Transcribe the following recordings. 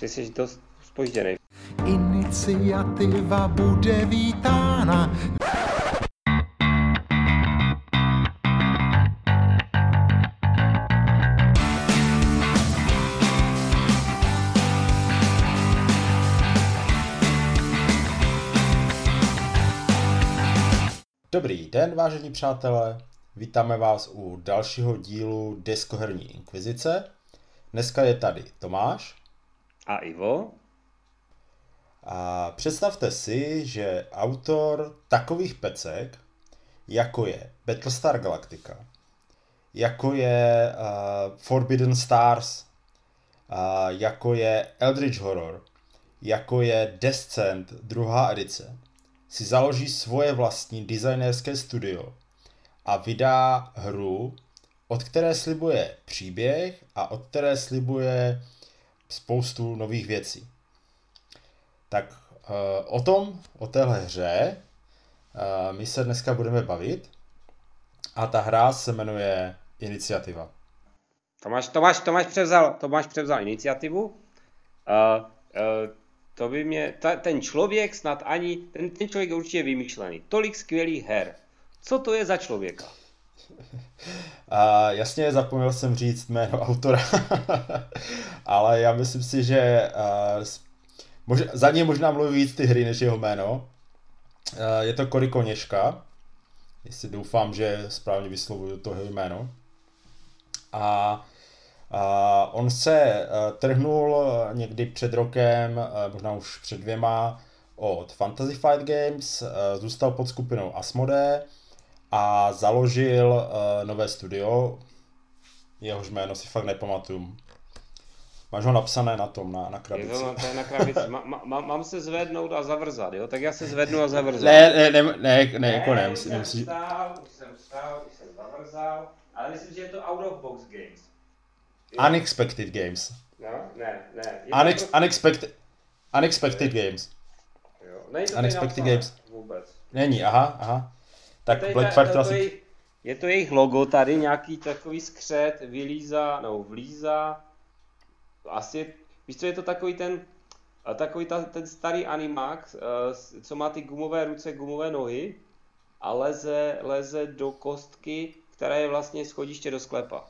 Ty jsi dost spožděný. Iniciativa bude vítána. Dobrý den, vážení přátelé. Vítáme vás u dalšího dílu Deskoherní inkvizice. Dneska je tady Tomáš. A Ivo? A představte si, že autor takových pecek, jako je Battlestar Galactica, jako je uh, Forbidden Stars, uh, jako je Eldritch Horror, jako je Descent, druhá edice, si založí svoje vlastní designerské studio a vydá hru, od které slibuje příběh a od které slibuje spoustu nových věcí. Tak uh, o tom, o téhle hře, uh, my se dneska budeme bavit a ta hra se jmenuje Iniciativa. Tomáš, Tomáš, Tomáš převzal, Tomáš převzal iniciativu. Uh, uh, to by mě, ta, ten člověk snad ani, ten, ten člověk je určitě vymýšlený. Tolik skvělých her. Co to je za člověka? A jasně, zapomněl jsem říct jméno autora, ale já myslím si, že mož, za něj možná mluví víc ty hry než jeho jméno. Je to Cory Koněška, jestli doufám, že správně vyslovuju toho jméno. A Uh, on se trhnul někdy před rokem, možná už před dvěma, od Fantasy Fight Games, zůstal pod skupinou Asmode a založil uh, nové studio, jehož jméno si fakt nepamatuju. Máš ho napsané na tom, na, na krabici. Je to, to je na krabici. Ma, ma, mám se zvednout a zavrzat, jo? Tak já se zvednu a zavrzat. Ne, ne, ne, ne, ne jako ne. Už jsem vstal, už jsem vstal, už jsem zavrzal, ale myslím, že je to out of box games. Jo? Unexpected games. No, ne, ne. Unex, to... unexpected, unexpected games. Jo. Není to unexpected games. Vůbec. Není, aha, aha. Tak Black Fire to, je, je to jejich logo tady, nějaký takový skřet, vylízá, nebo vlízá. Asi, víš co, je to takový ten, takový ta, ten starý animák, co má ty gumové ruce, gumové nohy a leze, leze do kostky, která je vlastně schodiště do sklepa.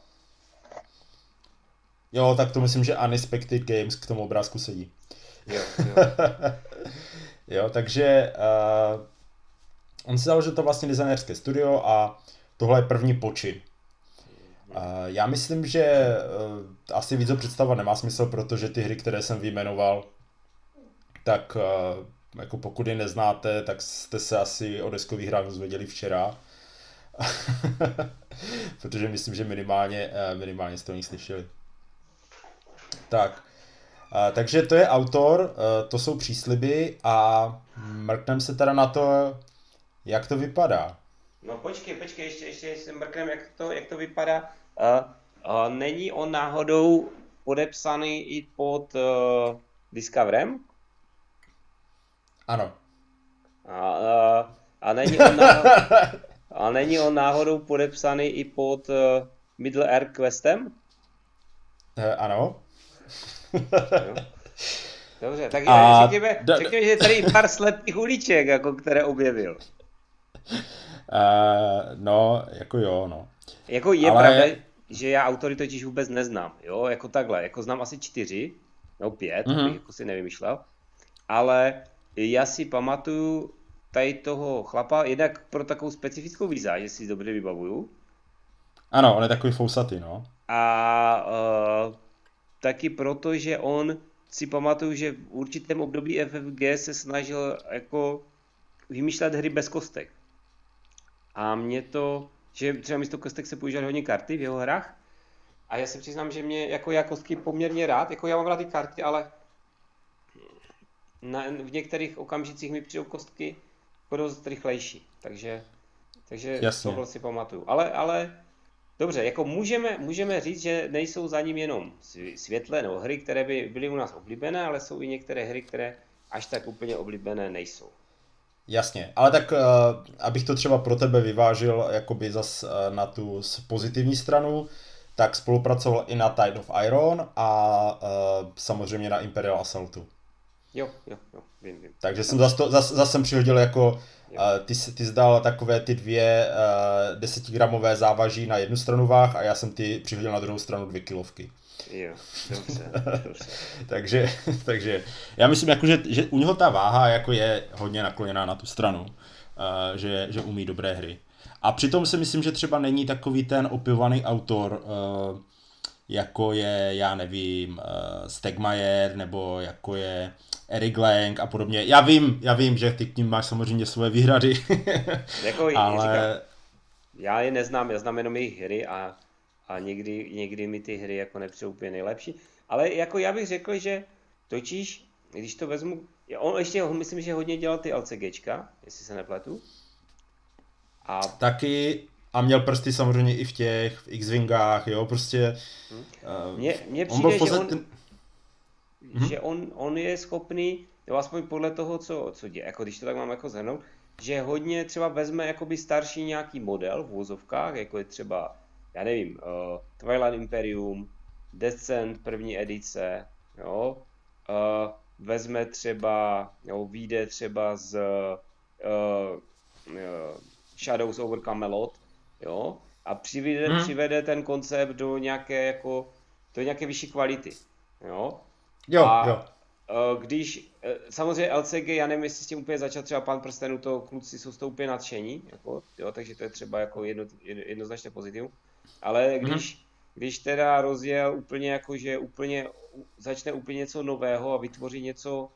Jo, tak to myslím, že Unexpected Games k tomu obrázku sedí. Jo, jo. jo takže uh, on si založil to vlastně designerské studio a tohle je první počin. Uh, já myslím, že uh, asi víc představa nemá smysl, protože ty hry, které jsem vyjmenoval, tak uh, jako pokud je neznáte, tak jste se asi o deskových hrách dozvěděli včera. protože myslím, že minimálně, minimálně jste o nich slyšeli. Tak, takže to je autor, to jsou přísliby a mrkneme se teda na to, jak to vypadá. No počkej, počkej, ještě, ještě se mrknem, jak to, jak to vypadá. Uh, uh, není on náhodou podepsaný i pod uh, Discoverem? Ano. A, uh, a, není on náhodou, a není on náhodou podepsaný i pod uh, Middle Earth Questem? Uh, ano. Dobře, tak a... řekněme, řekněme, že tady pár slepých uliček, jako které objevil. Uh, no, jako jo, no. Jako je Ale... pravda, že já autory totiž vůbec neznám, jo, jako takhle, jako znám asi čtyři, no pět, mm-hmm. jako si nevymýšlel, ale já si pamatuju tady toho chlapa, jednak pro takovou specifickou výzáž, že si dobře vybavuju. Ano, on je takový fousatý, no. A uh, taky proto, že on si pamatuju, že v určitém období FFG se snažil jako vymýšlet hry bez kostek. A mě to, že třeba místo kostek se používaly hodně karty v jeho hrách. A já se přiznám, že mě jako já kostky poměrně rád, jako já mám rád ty karty, ale na, v některých okamžicích mi přijdou kostky dost rychlejší. Takže, takže Jasně. tohle si pamatuju. Ale, ale Dobře, jako můžeme, můžeme říct, že nejsou za ním jenom světlé nebo hry, které by byly u nás oblíbené, ale jsou i některé hry, které až tak úplně oblíbené nejsou. Jasně, ale tak uh, abych to třeba pro tebe vyvážil jakoby zas uh, na tu pozitivní stranu, tak spolupracoval i na Tide of Iron a uh, samozřejmě na Imperial Assaultu. Jo, jo, jo, vím, vím. Takže jsem zase, to, zase, zase jsem přihodil jako, uh, ty, ty zdal takové ty dvě uh, desetigramové závaží na jednu stranu váh a já jsem ty přihodil na druhou stranu dvě kilovky. Jo, dobře, dobře. takže, takže já myslím, jako, že, že u něho ta váha jako je hodně nakloněná na tu stranu, uh, že, že umí dobré hry. A přitom si myslím, že třeba není takový ten opivovaný autor, uh, jako je, já nevím, uh, Stegmajer, nebo jako je Eric Lang a podobně. Já vím, já vím, že ty k ním máš samozřejmě svoje výhrady. jako ale... Říkám, já je neznám, já znám jenom jejich hry a, a někdy, někdy mi ty hry jako nepřijou úplně nejlepší. Ale jako já bych řekl, že točíš, když to vezmu, on ještě, myslím, že hodně dělal ty LCGčka, jestli se nepletu. A... Taky a měl prsty samozřejmě i v těch, v X-Wingách, jo, prostě... Hmm. Mně, mně přijde, on byl že, on, ten... hmm. že on, on je schopný, jo, aspoň podle toho, co, co děje, jako když to tak mám jako zhrnout, že hodně třeba vezme jakoby starší nějaký model v vozovkách, jako je třeba, já nevím, uh, Twilight Imperium, Descent první edice, jo, uh, vezme třeba, jo, vyjde třeba z uh, uh, Shadows over Camelot, jo, a přivede, hmm. přivede ten koncept do nějaké jako, do nějaké vyšší kvality, jo. Jo, a, jo. E, když, e, samozřejmě LCG, já nevím, jestli s tím úplně začal třeba pan prstenů, to kluci jsou s to úplně nadšení, jako, jo, takže to je třeba jako jedno, jednoznačně pozitiv. Ale hmm. když, hmm. když teda rozjel úplně jako, že úplně začne úplně něco nového a vytvoří něco,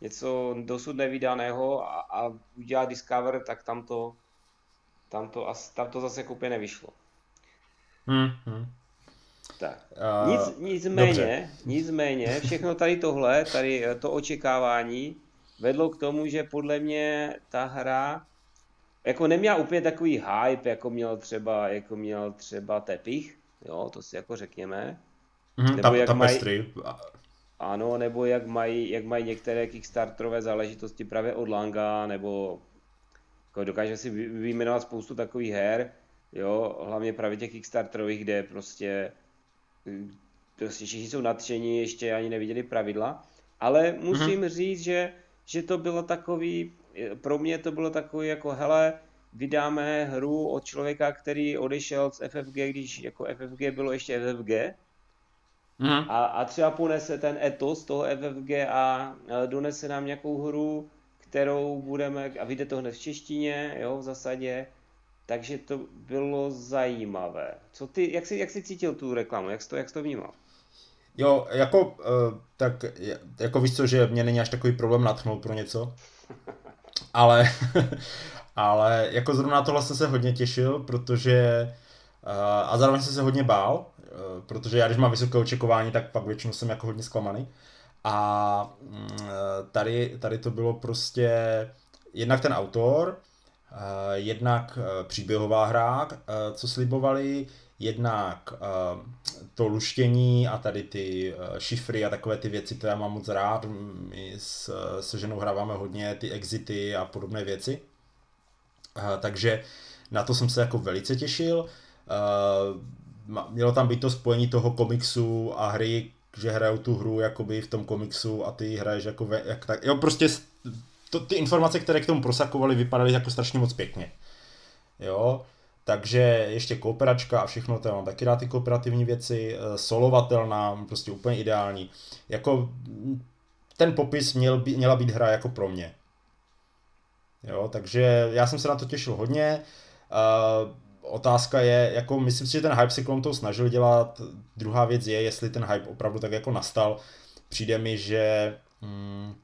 něco dosud nevydaného a, a udělá Discover, tak tam to, tam to, tam to zase úplně nevyšlo. Hmm, hmm. Tak. Nic, nicméně, dobře. nicméně, všechno tady tohle, tady eh, to očekávání vedlo k tomu, že podle mě ta hra jako neměla úplně takový hype, jako měl třeba, jako měl třeba Tepich, jo, to si jako řekněme. Mm, nebo ta, jak mají, ano, nebo jak mají, jak mají některé Kickstarterové záležitosti právě od Langa, nebo jako dokáže si vyjmenovat spoustu takových her, jo, hlavně právě těch Kickstarterových, kde prostě, prostě všichni jsou nadšení, ještě ani neviděli pravidla, ale musím mm-hmm. říct, že, že to bylo takový, pro mě to bylo takový jako, hele, vydáme hru od člověka, který odešel z FFG, když jako FFG bylo ještě FFG, mm. a, a třeba ponese ten etos toho FFG a donese nám nějakou hru, kterou budeme, a vyjde to hned v češtině, jo, v zasadě, takže to bylo zajímavé. Co ty, jak jsi, jak jsi cítil tu reklamu, jak jsi to, jak jsi to vnímal? Jo, jako, uh, tak, jako víš co, že mě není až takový problém natchnout pro něco, ale, ale jako zrovna na tohle jsem se hodně těšil, protože, uh, a zároveň jsem se hodně bál, uh, protože já když mám vysoké očekování, tak pak většinou jsem jako hodně zklamaný. A mm, tady, tady to bylo prostě jednak ten autor, eh, jednak eh, příběhová hra, eh, co slibovali, jednak to luštění a tady ty šifry a takové ty věci, které mám moc rád. My se ženou hráváme hodně ty exity a podobné věci. Takže na to jsem se jako velice těšil. Mělo tam být to spojení toho komiksu a hry, že hrajou tu hru jakoby v tom komiksu a ty hraješ jako ve, jak tak, jo prostě to, ty informace, které k tomu prosakovaly, vypadaly jako strašně moc pěkně. Jo, takže ještě kooperačka a všechno, to mám taky rád ty kooperativní věci, eh, solovatelná, prostě úplně ideální. Jako ten popis měl, měla být hra jako pro mě. Jo, takže já jsem se na to těšil hodně. Uh, otázka je, jako myslím si, že ten hype se kolem toho snažil dělat. Druhá věc je, jestli ten hype opravdu tak jako nastal. Přijde mi, že mm,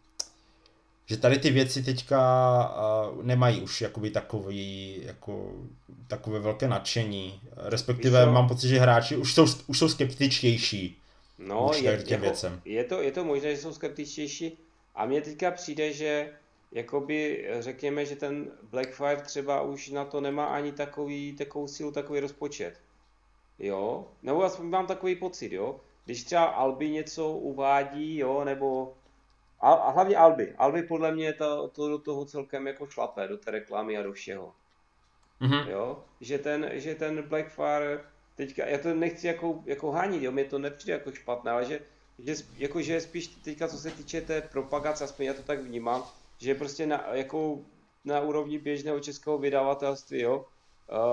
že tady ty věci teďka uh, nemají už jakoby takový, jako, takové velké nadšení. Respektive mám pocit, že hráči už jsou, už jsou skeptičtější. No, je, těm jako, věcem. Je, to, je to možné, že jsou skeptičtější. A mně teďka přijde, že jakoby řekněme, že ten Blackfire třeba už na to nemá ani takový, takovou sílu, takový rozpočet. Jo? Nebo aspoň mám takový pocit, jo? Když třeba Albi něco uvádí, jo, nebo a, a hlavně Albi. Albi podle mě to, to do toho celkem jako šlape, do té reklamy a do všeho. Mm-hmm. Jo? Že ten, že ten Blackfire teďka, já to nechci jako, jako hánit, jo, mě to nepřijde jako špatné, ale že, že, jako, že spíš teďka, co se týče té propagace, aspoň já to tak vnímám, že prostě na, jako, na úrovni běžného českého vydavatelství, jo,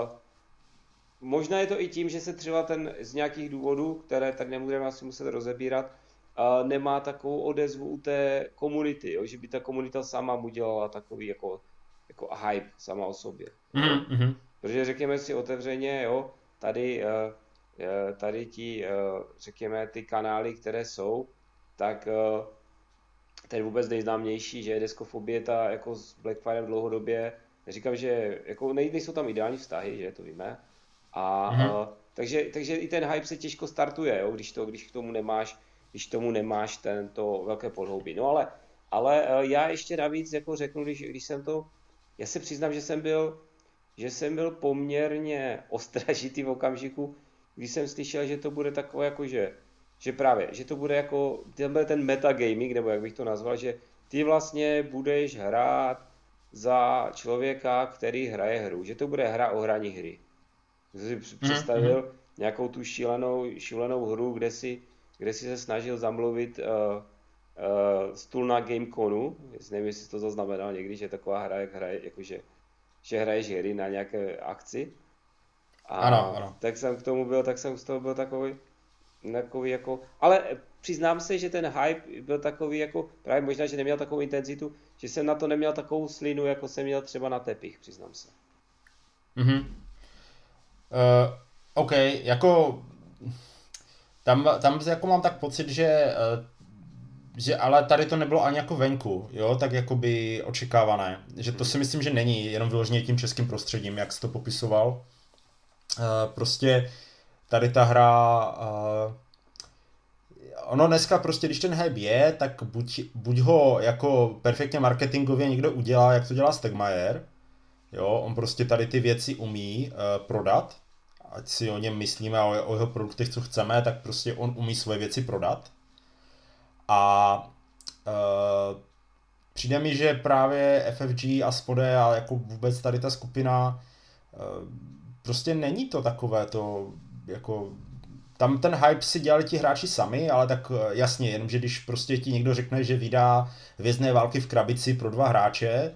uh, možná je to i tím, že se třeba ten z nějakých důvodů, které tady nebudeme asi muset rozebírat, uh, nemá takovou odezvu u té komunity, jo, že by ta komunita sama mu dělala takový jako, jako hype sama o sobě. Mm-hmm. Protože řekněme si otevřeně, jo, tady, eh, eh, tady ti, eh, řekněme, ty kanály, které jsou, tak ten vůbec nejznámější, že je deskofobie ta jako s Blackfirem dlouhodobě, říkám, že jako nejsou tam ideální vztahy, že to víme, a mm-hmm. takže, takže i ten hype se těžko startuje, jo, když, to, když k tomu nemáš, když tomu nemáš tento velké podhoubí. No ale, ale já ještě navíc jako řeknu, když, když jsem to, já se přiznám, že jsem byl že jsem byl poměrně ostražitý v okamžiku, když jsem slyšel, že to bude takové jako, že, že právě, že to bude jako, ten bude ten metagaming, nebo jak bych to nazval, že ty vlastně budeš hrát za člověka, který hraje hru, že to bude hra o hraní hry. Jsi si představil mm-hmm. nějakou tu šílenou, šílenou hru, kde si, kde si se snažil zamluvit uh, uh, stůl na Gameconu, nevím, jestli to zaznamenal někdy, že taková hra, jak hraje, jakože že hraješ hry na nějaké akci. A ano, ano. Tak jsem k tomu byl, tak jsem z toho byl takový, takový jako, ale přiznám se, že ten hype byl takový jako, právě možná, že neměl takovou intenzitu, že jsem na to neměl takovou slinu, jako jsem měl třeba na tepich, přiznám se. Mhm. Uh, OK, jako tam, tam jako mám tak pocit, že uh, že ale tady to nebylo ani jako venku, jo, tak jako by očekávané. Že to si myslím, že není jenom vyloženě tím českým prostředím, jak jsi to popisoval. Uh, prostě tady ta hra, uh, ono dneska prostě, když ten hype je, tak buď, buď ho jako perfektně marketingově někdo udělá, jak to dělá Stegmaier, jo, on prostě tady ty věci umí uh, prodat, ať si o něm myslíme a o, jeho produktech, co chceme, tak prostě on umí svoje věci prodat. A uh, přijde mi, že právě FFG a Spode a jako vůbec tady ta skupina uh, prostě není to takové to jako tam ten hype si dělali ti hráči sami, ale tak e, jasně, jenomže když prostě ti někdo řekne, že vydá Vězné války v krabici pro dva hráče,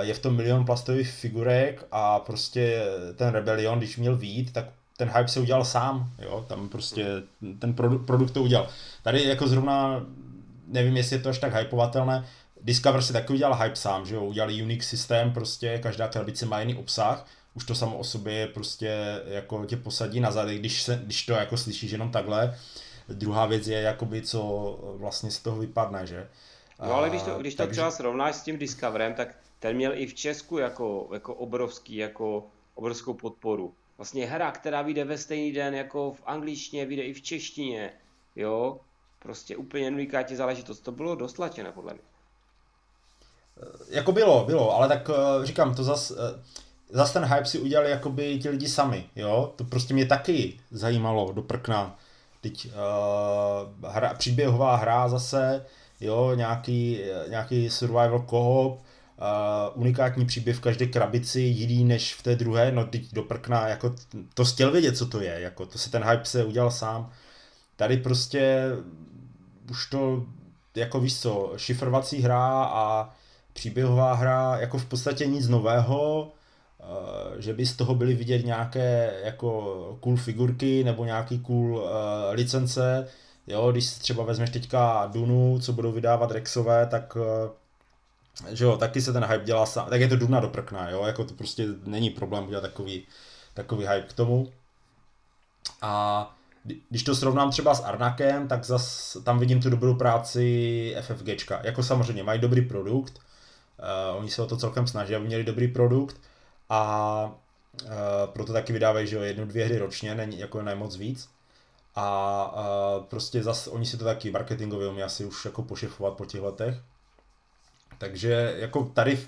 je v tom milion plastových figurek a prostě ten Rebellion, když měl vít, tak ten hype se udělal sám, jo, tam prostě ten produ- produkt to udělal. Tady jako zrovna, nevím, jestli je to až tak hypovatelné, Discover si taky udělal hype sám, že jo, udělali unique systém, prostě každá krabice má jiný obsah, už to samo o sobě prostě jako tě posadí na zadek, když, se, když to jako slyšíš jenom takhle. Druhá věc je, jakoby, co vlastně z toho vypadne, že? No ale když to, když to takže... třeba srovnáš s tím Discoverem, tak ten měl i v Česku jako, jako obrovský, jako obrovskou podporu vlastně hra, která vyjde ve stejný den jako v angličtině, vyjde i v češtině, jo, prostě úplně unikátní záležitost. To bylo dost tlačené, podle mě. Jako bylo, bylo, ale tak eh, říkám, to zas, eh, zas ten hype si udělali jakoby ti lidi sami, jo, to prostě mě taky zajímalo do prkna. Teď uh, hra, příběhová hra zase, jo, nějaký, nějaký survival co-op, uh, unikátní příběh v každé krabici, jiný než v té druhé, no teď do prkna, jako to chtěl vědět, co to je, jako to si ten hype se udělal sám. Tady prostě už to, jako víš co, šifrovací hra a příběhová hra, jako v podstatě nic nového, uh, že by z toho byly vidět nějaké jako cool figurky nebo nějaký cool uh, licence, jo, když si třeba vezmeš teďka Dunu, co budou vydávat Rexové, tak uh, že jo, taky se ten hype dělá sám, tak je to Duna do prkna, jo, jako to prostě není problém udělat takový, takový hype k tomu. A když to srovnám třeba s Arnakem, tak zas tam vidím tu dobrou práci FFGčka. Jako samozřejmě mají dobrý produkt, uh, oni se o to celkem snaží, aby měli dobrý produkt a uh, proto taky vydávají, že jo, jednu, dvě hry ročně, není jako nemoc víc. A uh, prostě zas oni si to taky marketingově umí asi už jako pošefovat po těch letech. Takže jako tady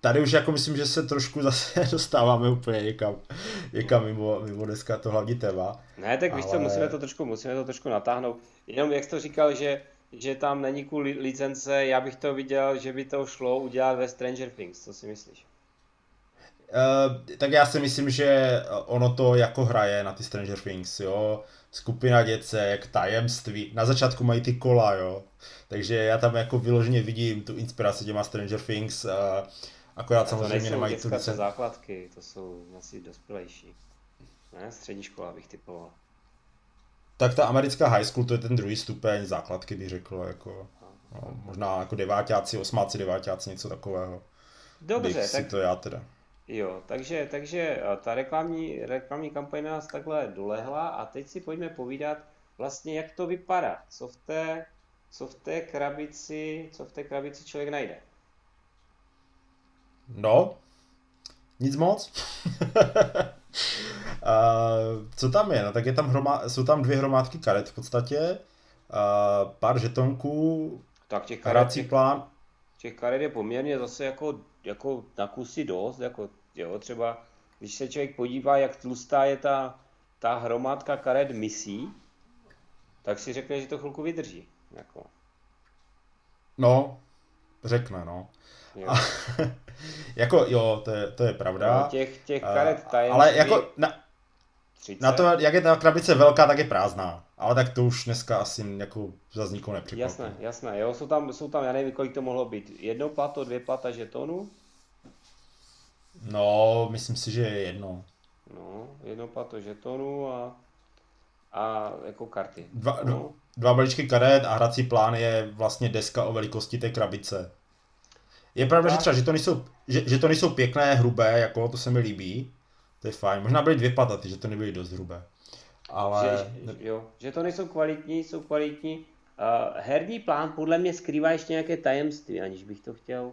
tady už jako myslím, že se trošku zase dostáváme úplně někam, někam mimo, mimo dneska to hlavní téma. Ne, tak ale... víš co, musíme to trošku, musíme to trošku natáhnout. Jenom jak jsi to říkal, že, že tam není kvůli licence, já bych to viděl, že by to šlo udělat ve Stranger Things, co si myslíš? Uh, tak já si myslím, že ono to jako hraje na ty Stranger Things, jo. Skupina děcek, tajemství. Na začátku mají ty kola, jo. Takže já tam jako vyloženě vidím tu inspiraci těma Stranger Things. Uh, akorát A samozřejmě to nemají nejsou tu licenci. základky, to jsou asi dospělejší. Ne, střední škola bych typoval. Tak ta americká high school, to je ten druhý stupeň základky, bych řekl, jako, no, možná jako devátáci, osmáci, devátáci, něco takového. Dobře, bych tak si to já teda. Jo, takže, takže eh, ta reklamní, reklamní kampaň nás takhle dolehla a teď si pojďme povídat vlastně, jak to vypadá, co v té, co v té krabici, co v té krabici člověk najde. No, nic moc. A co tam je? No, tak je tam hromá, jsou tam dvě hromádky karet v podstatě, a pár žetonků, Tak těch karet, hrací těch, plán. těch karet je poměrně zase jako, jako na kusy dost, jako jo, třeba když se člověk podívá, jak tlustá je ta, ta hromádka karet misí, tak si řekne, že to chvilku vydrží. Jako, No, řekne, no. jo. A, jako jo, to je, to je pravda. No, těch, těch karet tajemství ale jako na, 30. na to, jak je ta krabice velká, tak je prázdná. Ale tak to už dneska asi jako zase nikoho nepřekvapí. Jasné, jasné, jo, jsou tam, jsou tam, já nevím, kolik to mohlo být, jedno plato, dvě plata žetonů, No, myslím si, že je jedno. no, jedno plato žetonů a, a jako karty. Dva, no. dva, balíčky karet a hrací plán je vlastně deska o velikosti té krabice. Je pravda, že Tak. třeba, že to nejsou, že, že to nejsou pěkné, hrubé, jako to se mi líbí. To je fajn. Možná byly dvě plataty, že to nebyly dost hrubé. Ale Že, jo, že to nejsou kvalitní, jsou kvalitní. Uh, herní plán podle mě skrývá ještě nějaké tajemství, aniž bych to chtěl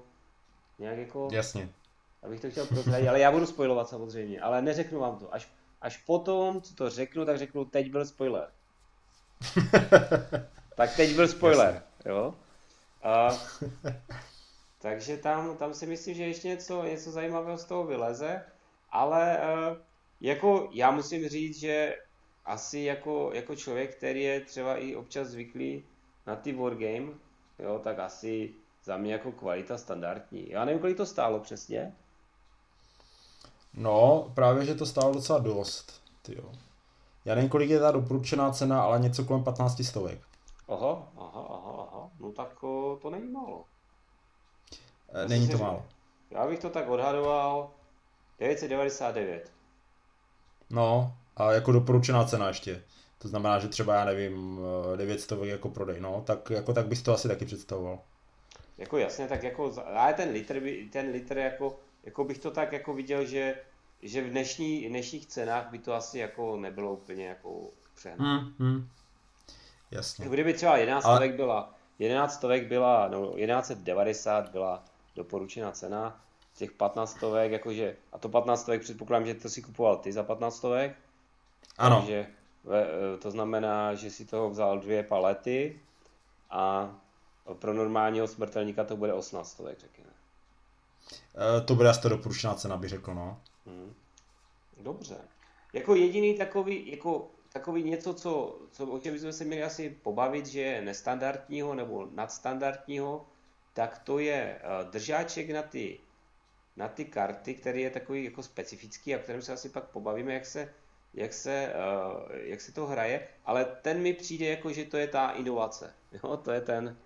nějak jako, jasně. Abych to chtěl prozradit, ale já budu spoilovat samozřejmě, ale neřeknu vám to. Až, až potom, co to řeknu, tak řeknu, teď byl spoiler. tak teď byl spoiler, jo. A, takže tam, tam si myslím, že ještě něco, něco zajímavého z toho vyleze, ale eh, jako já musím říct, že asi jako, jako člověk, který je třeba i občas zvyklý na ty wargame, jo, tak asi za mě jako kvalita standardní. Já nevím, kolik to stálo přesně. No, právě, že to stálo docela dost. Tyjo. Já nevím, kolik je ta doporučená cena, ale něco kolem 15 stovek. Aha, aha, aha, aha, no tak o, to není málo. Eh, Není to málo. Já bych to tak odhadoval 999. No, a jako doporučená cena ještě. To znamená, že třeba, já nevím, eh, 900 jako prodej, no, tak jako tak bys to asi taky představoval. Jako jasně, tak jako, ale ten litr, by, ten litr jako, jako bych to tak jako viděl, že, že v dnešní, dnešních cenách by to asi jako nebylo úplně jako přehnané. Hmm, hmm. Jasně. Kdyby třeba 11 Ale- stovek byla, 11 stovek byla, no 1190 byla doporučená cena, těch 15 stovek, jakože, a to 15 stovek předpokládám, že to si kupoval ty za 15 stovek, Ano, takže ve, e, to znamená, že si toho vzal dvě palety a pro normálního smrtelníka to bude 18 stovek, řekněme. Eh, to bude asi ta doporučená cena, bych řekl, no. Hmm. Dobře. Jako jediný takový, jako takový něco, co, co, o čem bychom se měli asi pobavit, že je nestandardního nebo nadstandardního, tak to je eh, držáček na ty, na ty karty, který je takový jako specifický a kterém se asi pak pobavíme, jak se, jak se, eh, jak se to hraje, ale ten mi přijde jako, že to je ta inovace, jo? to je ten,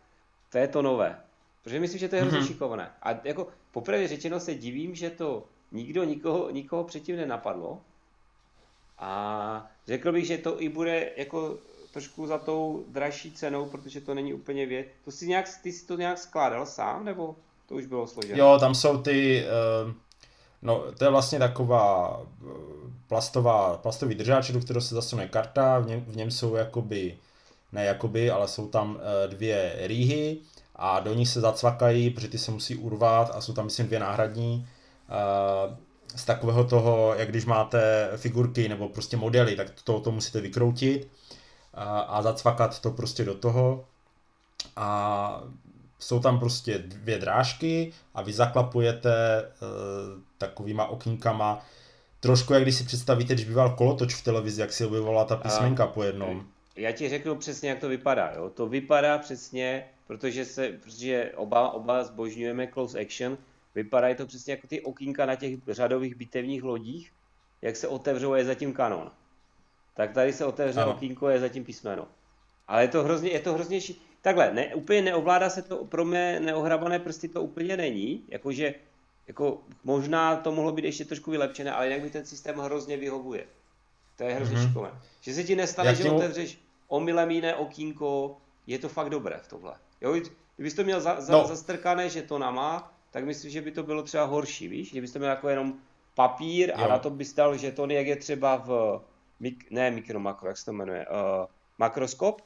to je to nové. Protože myslím, že to je hrozně Mhm. šikovné. A jako popravdě řečeno se divím, že to nikdo nikoho, nikoho předtím nenapadlo. A řekl bych, že to i bude jako trošku za tou dražší cenou, protože to není úplně věc. To si nějak, ty si to nějak skládal sám, nebo to už bylo složené? Jo, tam jsou ty, eh, no to je vlastně taková eh, plastová, plastový držáč, do kterého se zasune karta, v něm, v něm jsou jakoby, ne jakoby, ale jsou tam eh, dvě rýhy a do nich se zacvakají, protože ty se musí urvat a jsou tam myslím dvě náhradní. Z takového toho, jak když máte figurky nebo prostě modely, tak to, to musíte vykroutit a, a zacvakat to prostě do toho. A jsou tam prostě dvě drážky a vy zaklapujete e, takovýma okýnkama, trošku jak když si představíte, když býval kolotoč v televizi, jak si objevovala ta písmenka po jednom. Já ti řeknu přesně, jak to vypadá. Jo? To vypadá přesně, protože, se, protože oba, oba zbožňujeme close action, vypadají to přesně jako ty okýnka na těch řadových bitevních lodích, jak se otevřou je zatím kanon. Tak tady se otevře ano. okýnko, je zatím písmeno. Ale je to hrozně, je to hrozně ši... Takhle, ne, úplně neovládá se to, pro mě neohrabané prsty to úplně není, jakože jako možná to mohlo být ještě trošku vylepšené, ale jinak mi ten systém hrozně vyhovuje. To je hrozně mm-hmm. šikovné. Že se ti nestane, že otevřeš omylem jiné okýnko, je to fakt dobré v tohle. Jo, kdybys to měl za, za, no. zastrkané žetonama, tak myslím, že by to bylo třeba horší, víš? Kdybys to měl jako jenom papír a jo. na to bys dal žetony, jak je třeba v, mik, ne mikro, makro, jak se to jmenuje, uh, makroskop,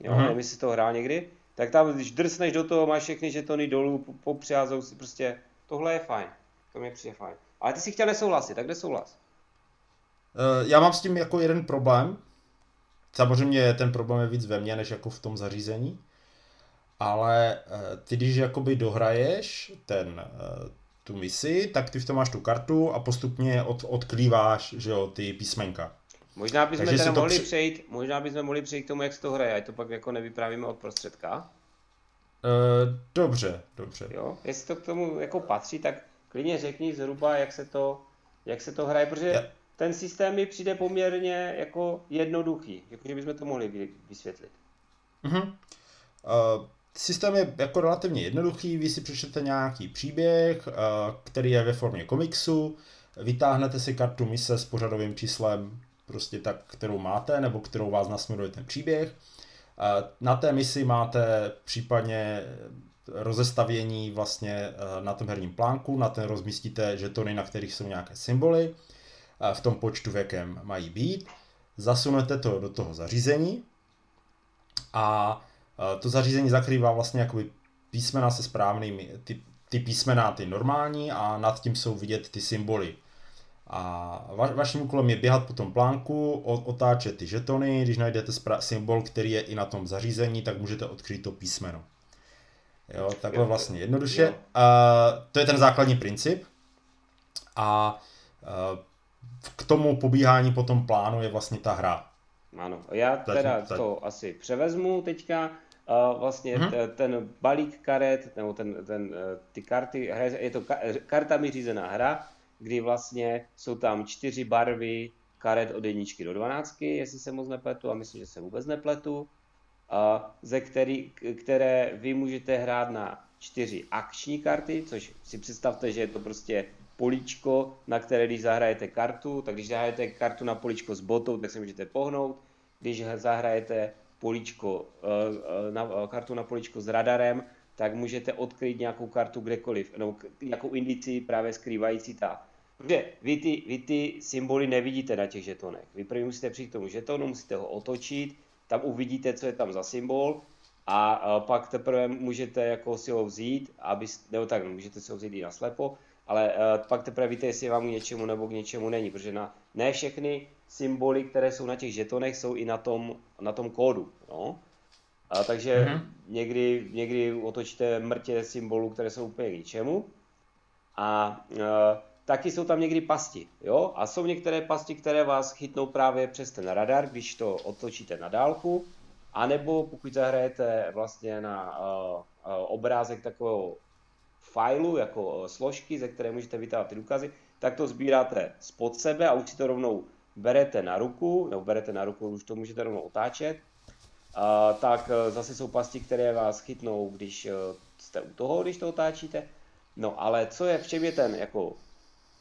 jo, uh-huh. nevím, jestli to hrál někdy, tak tam, když drsneš do toho, máš všechny žetony dolů, popřiházou si prostě, tohle je fajn, to mě přijde fajn. Ale ty si chtěl nesouhlasit, tak kde souhlas? Uh, já mám s tím jako jeden problém, samozřejmě ten problém je víc ve mně, než jako v tom zařízení, ale uh, ty když jakoby dohraješ ten, uh, tu misi, tak ty v tom máš tu kartu a postupně od, odklíváš, že jo, ty písmenka. Možná bychom Takže teda mohli při... přejít, možná bychom mohli přejít k tomu, jak se to hraje, ať to pak jako nevyprávíme od prostředka. Uh, dobře, dobře. Jo, jestli to k tomu jako patří, tak klidně řekni zhruba, jak se to, jak se to hraje, protože. Ten systém mi přijde poměrně jako jednoduchý, jakože bychom to mohli vysvětlit. Uh-huh. Uh, systém je jako relativně jednoduchý, vy si přečtete nějaký příběh, uh, který je ve formě komiksu, vytáhnete si kartu mise s pořadovým číslem prostě tak, kterou máte, nebo kterou vás nasměruje ten příběh. Na té misi máte případně rozestavění vlastně eh, na tom herním plánku, na ten rozmístíte žetony, na kterých jsou nějaké symboly, v tom počtu, v jakém mají být. Zasunete to do toho zařízení a to zařízení zakrývá vlastně jakoby písmena se správnými, ty, ty písmena ty normální a nad tím jsou vidět ty symboly. A va, vaším úkolem je běhat po tom plánku, otáčet ty žetony, když najdete symbol, který je i na tom zařízení, tak můžete odkryt to písmeno. Jo, takhle vlastně jednoduše. A to je ten základní princip. A k tomu pobíhání po tom plánu je vlastně ta hra. Ano, já teda to asi převezmu teďka. Uh, vlastně hmm. t- ten balík karet, nebo ten, ten, e, ty karty, je to ka- kartami řízená hra, kdy vlastně jsou tam čtyři barvy karet od jedničky do dvanáctky, jestli se moc nepletu, a myslím, že se vůbec nepletu, a ze který, které vy můžete hrát na čtyři akční karty, což si představte, že je to prostě políčko, na které když zahrajete kartu, tak když zahrajete kartu na políčko s botou, tak se můžete pohnout. Když zahrajete políčko, eh, eh, na, eh, kartu na políčko s radarem, tak můžete odkryt nějakou kartu kdekoliv, nebo nějakou indici právě skrývající ta Protože vy ty, vy ty symboly nevidíte na těch žetonech. Vy první musíte přijít k tomu žetonu, musíte ho otočit, tam uvidíte, co je tam za symbol a pak teprve můžete jako si ho vzít, aby, nebo tak, můžete si ho vzít i na slepo, ale pak teprve víte, jestli vám k něčemu nebo k něčemu není, protože na, ne všechny symboly, které jsou na těch žetonech, jsou i na tom, na tom kódu. No? A takže mm-hmm. někdy, někdy otočíte mrtě symbolů, které jsou úplně k ničemu. A e, taky jsou tam někdy pasti. Jo? A jsou některé pasti, které vás chytnou právě přes ten radar, když to otočíte na dálku, anebo pokud zahrajete vlastně na uh, uh, obrázek takového failu, jako uh, složky, ze které můžete vytáhat ty důkazy, tak to sbíráte spod sebe a už si to rovnou berete na ruku, nebo berete na ruku, už to můžete rovnou otáčet, uh, tak uh, zase jsou pasti, které vás chytnou, když uh, jste u toho, když to otáčíte. No ale co je, v čem je ten jako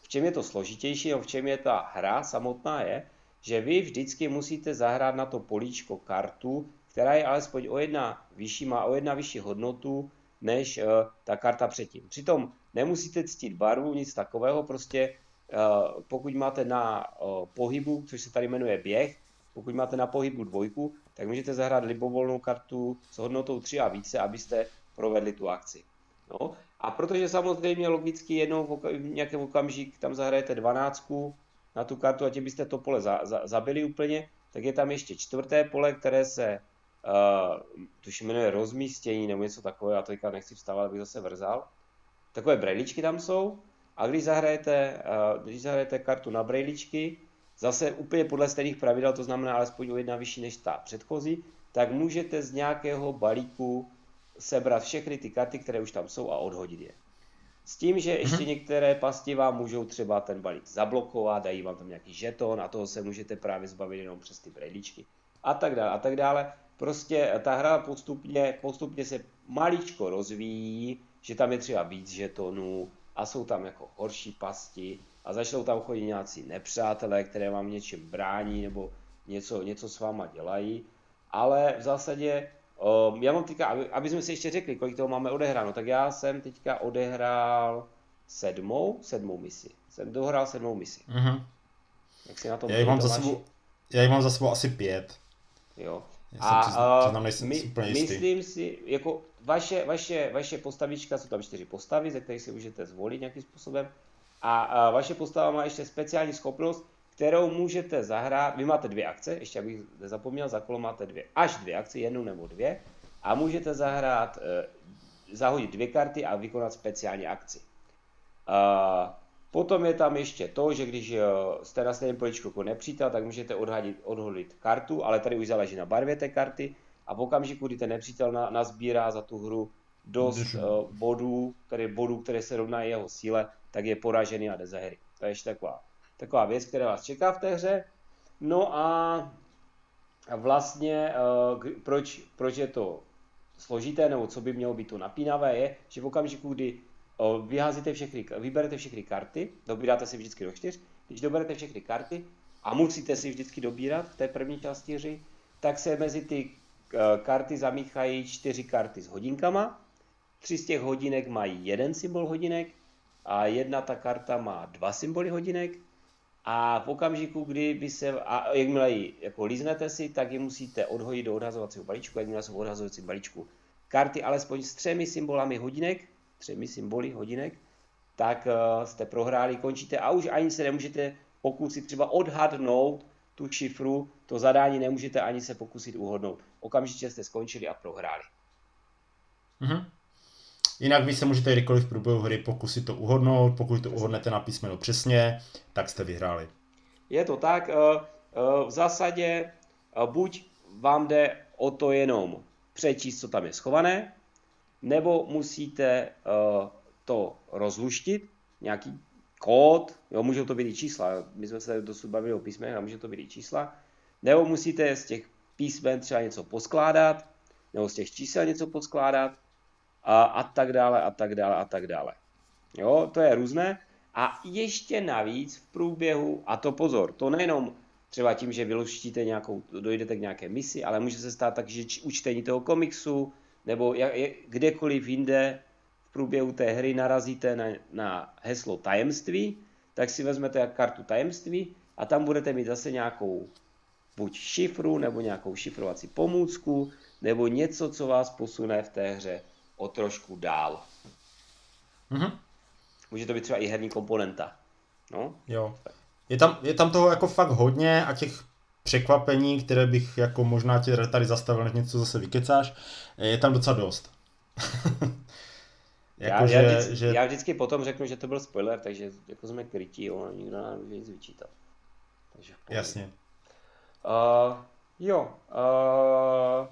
v čem je to složitější, v čem je ta hra samotná je, že vy vždycky musíte zahrát na to políčko kartu, která je alespoň o jedna vyšší, má o jedna vyšší hodnotu než uh, ta karta předtím. Přitom nemusíte ctít barvu, nic takového, prostě uh, pokud máte na uh, pohybu, což se tady jmenuje běh, pokud máte na pohybu dvojku, tak můžete zahrát libovolnou kartu s hodnotou 3 a více, abyste provedli tu akci. No. A protože samozřejmě logicky jednou v, v nějakém okamžik tam zahrajete dvanáctku na tu kartu a tím byste to pole za, za, zabili úplně, tak je tam ještě čtvrté pole, které se uh, tuším jmenuje rozmístění nebo něco takového, já to teďka nechci vstávat, abych zase vrzal. Takové brejličky tam jsou a když zahrajete, uh, když zahrajete kartu na brejličky, zase úplně podle stejných pravidel, to znamená alespoň o jedna vyšší než ta předchozí, tak můžete z nějakého balíku sebrat všechny ty karty, které už tam jsou a odhodit je. S tím, že ještě některé pasti vám můžou třeba ten balík zablokovat, dají vám tam nějaký žeton a toho se můžete právě zbavit jenom přes ty brejličky a tak dále a tak dále. Prostě ta hra postupně, postupně se maličko rozvíjí, že tam je třeba víc žetonů a jsou tam jako horší pasti a začnou tam chodit nějací nepřátelé, které vám něčem brání nebo něco, něco s váma dělají. Ale v zásadě, um, já mám teďka, aby, aby jsme si ještě řekli, kolik toho máme odehráno, tak já jsem teďka odehrál sedmou, sedmou misi. Jsem dohrál sedmou misi. Mhm. Jak si na tom Já jich mám za sebou, já jich mám za sebou asi pět. Jo. Já A uh, přiznám, nejsem my, si úplně jistý. myslím si, jako vaše, vaše, vaše postavička, jsou tam čtyři postavy, ze kterých si můžete zvolit nějakým způsobem. A, a vaše postava má ještě speciální schopnost, kterou můžete zahrát. Vy máte dvě akce, ještě abych nezapomněl, za kolo máte dvě, až dvě akce, jednu nebo dvě. A můžete zahrát, eh, zahodit dvě karty a vykonat speciální akci. A potom je tam ještě to, že když eh, jste na stejném poličku jako nepřítel, tak můžete odhadit, odhodit kartu, ale tady už záleží na barvě té karty a v okamžiku, kdy ten nepřítel na, nazbírá za tu hru dost uh, bodů, které, bodů, které se rovnají jeho síle, tak je poražený a jde za hry. To je ještě taková, taková věc, která vás čeká v té hře. No a vlastně, uh, proč, proč je to složité, nebo co by mělo být to napínavé, je, že v okamžiku, kdy vyházíte všechny, vyberete všechny karty, dobíráte si vždycky do čtyř, když doberete všechny karty a musíte si vždycky dobírat v té první části hry, tak se mezi ty eh, karty zamíchají čtyři karty s hodinkama. Tři z těch hodinek mají jeden symbol hodinek a jedna ta karta má dva symboly hodinek. A v okamžiku, kdy by se, a jakmile ji jako líznete si, tak ji musíte odhodit do odhazovacího balíčku, jakmile jsou v odhazovacím balíčku karty alespoň s třemi symbolami hodinek, třemi symboly hodinek, tak uh, jste prohráli, končíte a už ani se nemůžete pokusit třeba odhadnout tu šifru, to zadání nemůžete ani se pokusit uhodnout. Okamžitě jste skončili a prohráli. Mhm. Jinak vy se můžete kdykoliv v průběhu hry pokusit to uhodnout, pokud to uhodnete na písmeno přesně, tak jste vyhráli. Je to tak, eh, eh, v zásadě eh, buď vám jde o to jenom přečíst, co tam je schované, nebo musíte eh, to rozluštit, nějaký kód, jo, můžou to být i čísla, my jsme se dosud bavili o písmech a může to být i čísla, nebo musíte z těch písmen třeba něco poskládat, nebo z těch čísel něco poskládat a, a tak dále, a tak dále, a tak dále. Jo, to je různé. A ještě navíc v průběhu, a to pozor, to nejenom třeba tím, že vyluštíte nějakou, dojdete k nějaké misi, ale může se stát tak, že č- u čtení toho komiksu, nebo jak, jak, kdekoliv jinde v průběhu té hry narazíte na, na heslo tajemství, tak si vezmete kartu tajemství a tam budete mít zase nějakou buď šifru, nebo nějakou šifrovací pomůcku, nebo něco, co vás posune v té hře o trošku dál. Mhm. Může to být třeba i herní komponenta. No, Jo. Je tam, je tam toho jako fakt hodně a těch překvapení, které bych jako možná tě tady zastavil, než něco zase vykecáš, je tam docela dost. já, jako, já, že, vždycky, že... já vždycky potom řeknu, že to byl spoiler, takže jako jsme krytí, jo, a nikdo nám nemůže nic vyčítat. Takže. Jasně. Uh, jo, uh,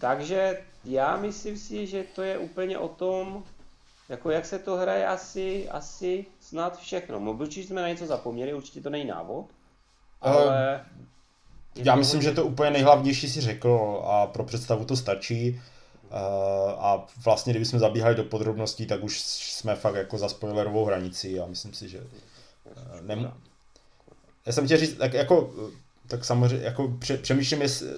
takže já myslím si, že to je úplně o tom, jako jak se to hraje asi, asi snad všechno. No, určitě jsme na něco zapomněli, určitě to není návod, ale... je Já myslím, že to úplně nejhlavnější si řekl a pro představu to stačí. Uh, a vlastně, kdybychom zabíhali do podrobností, tak už jsme fakt jako za spoilerovou hranicí a myslím si, že uh, nem... Já jsem chtěl říct, tak jako, tak samozřejmě, jako pře- přemýšlím, jestli,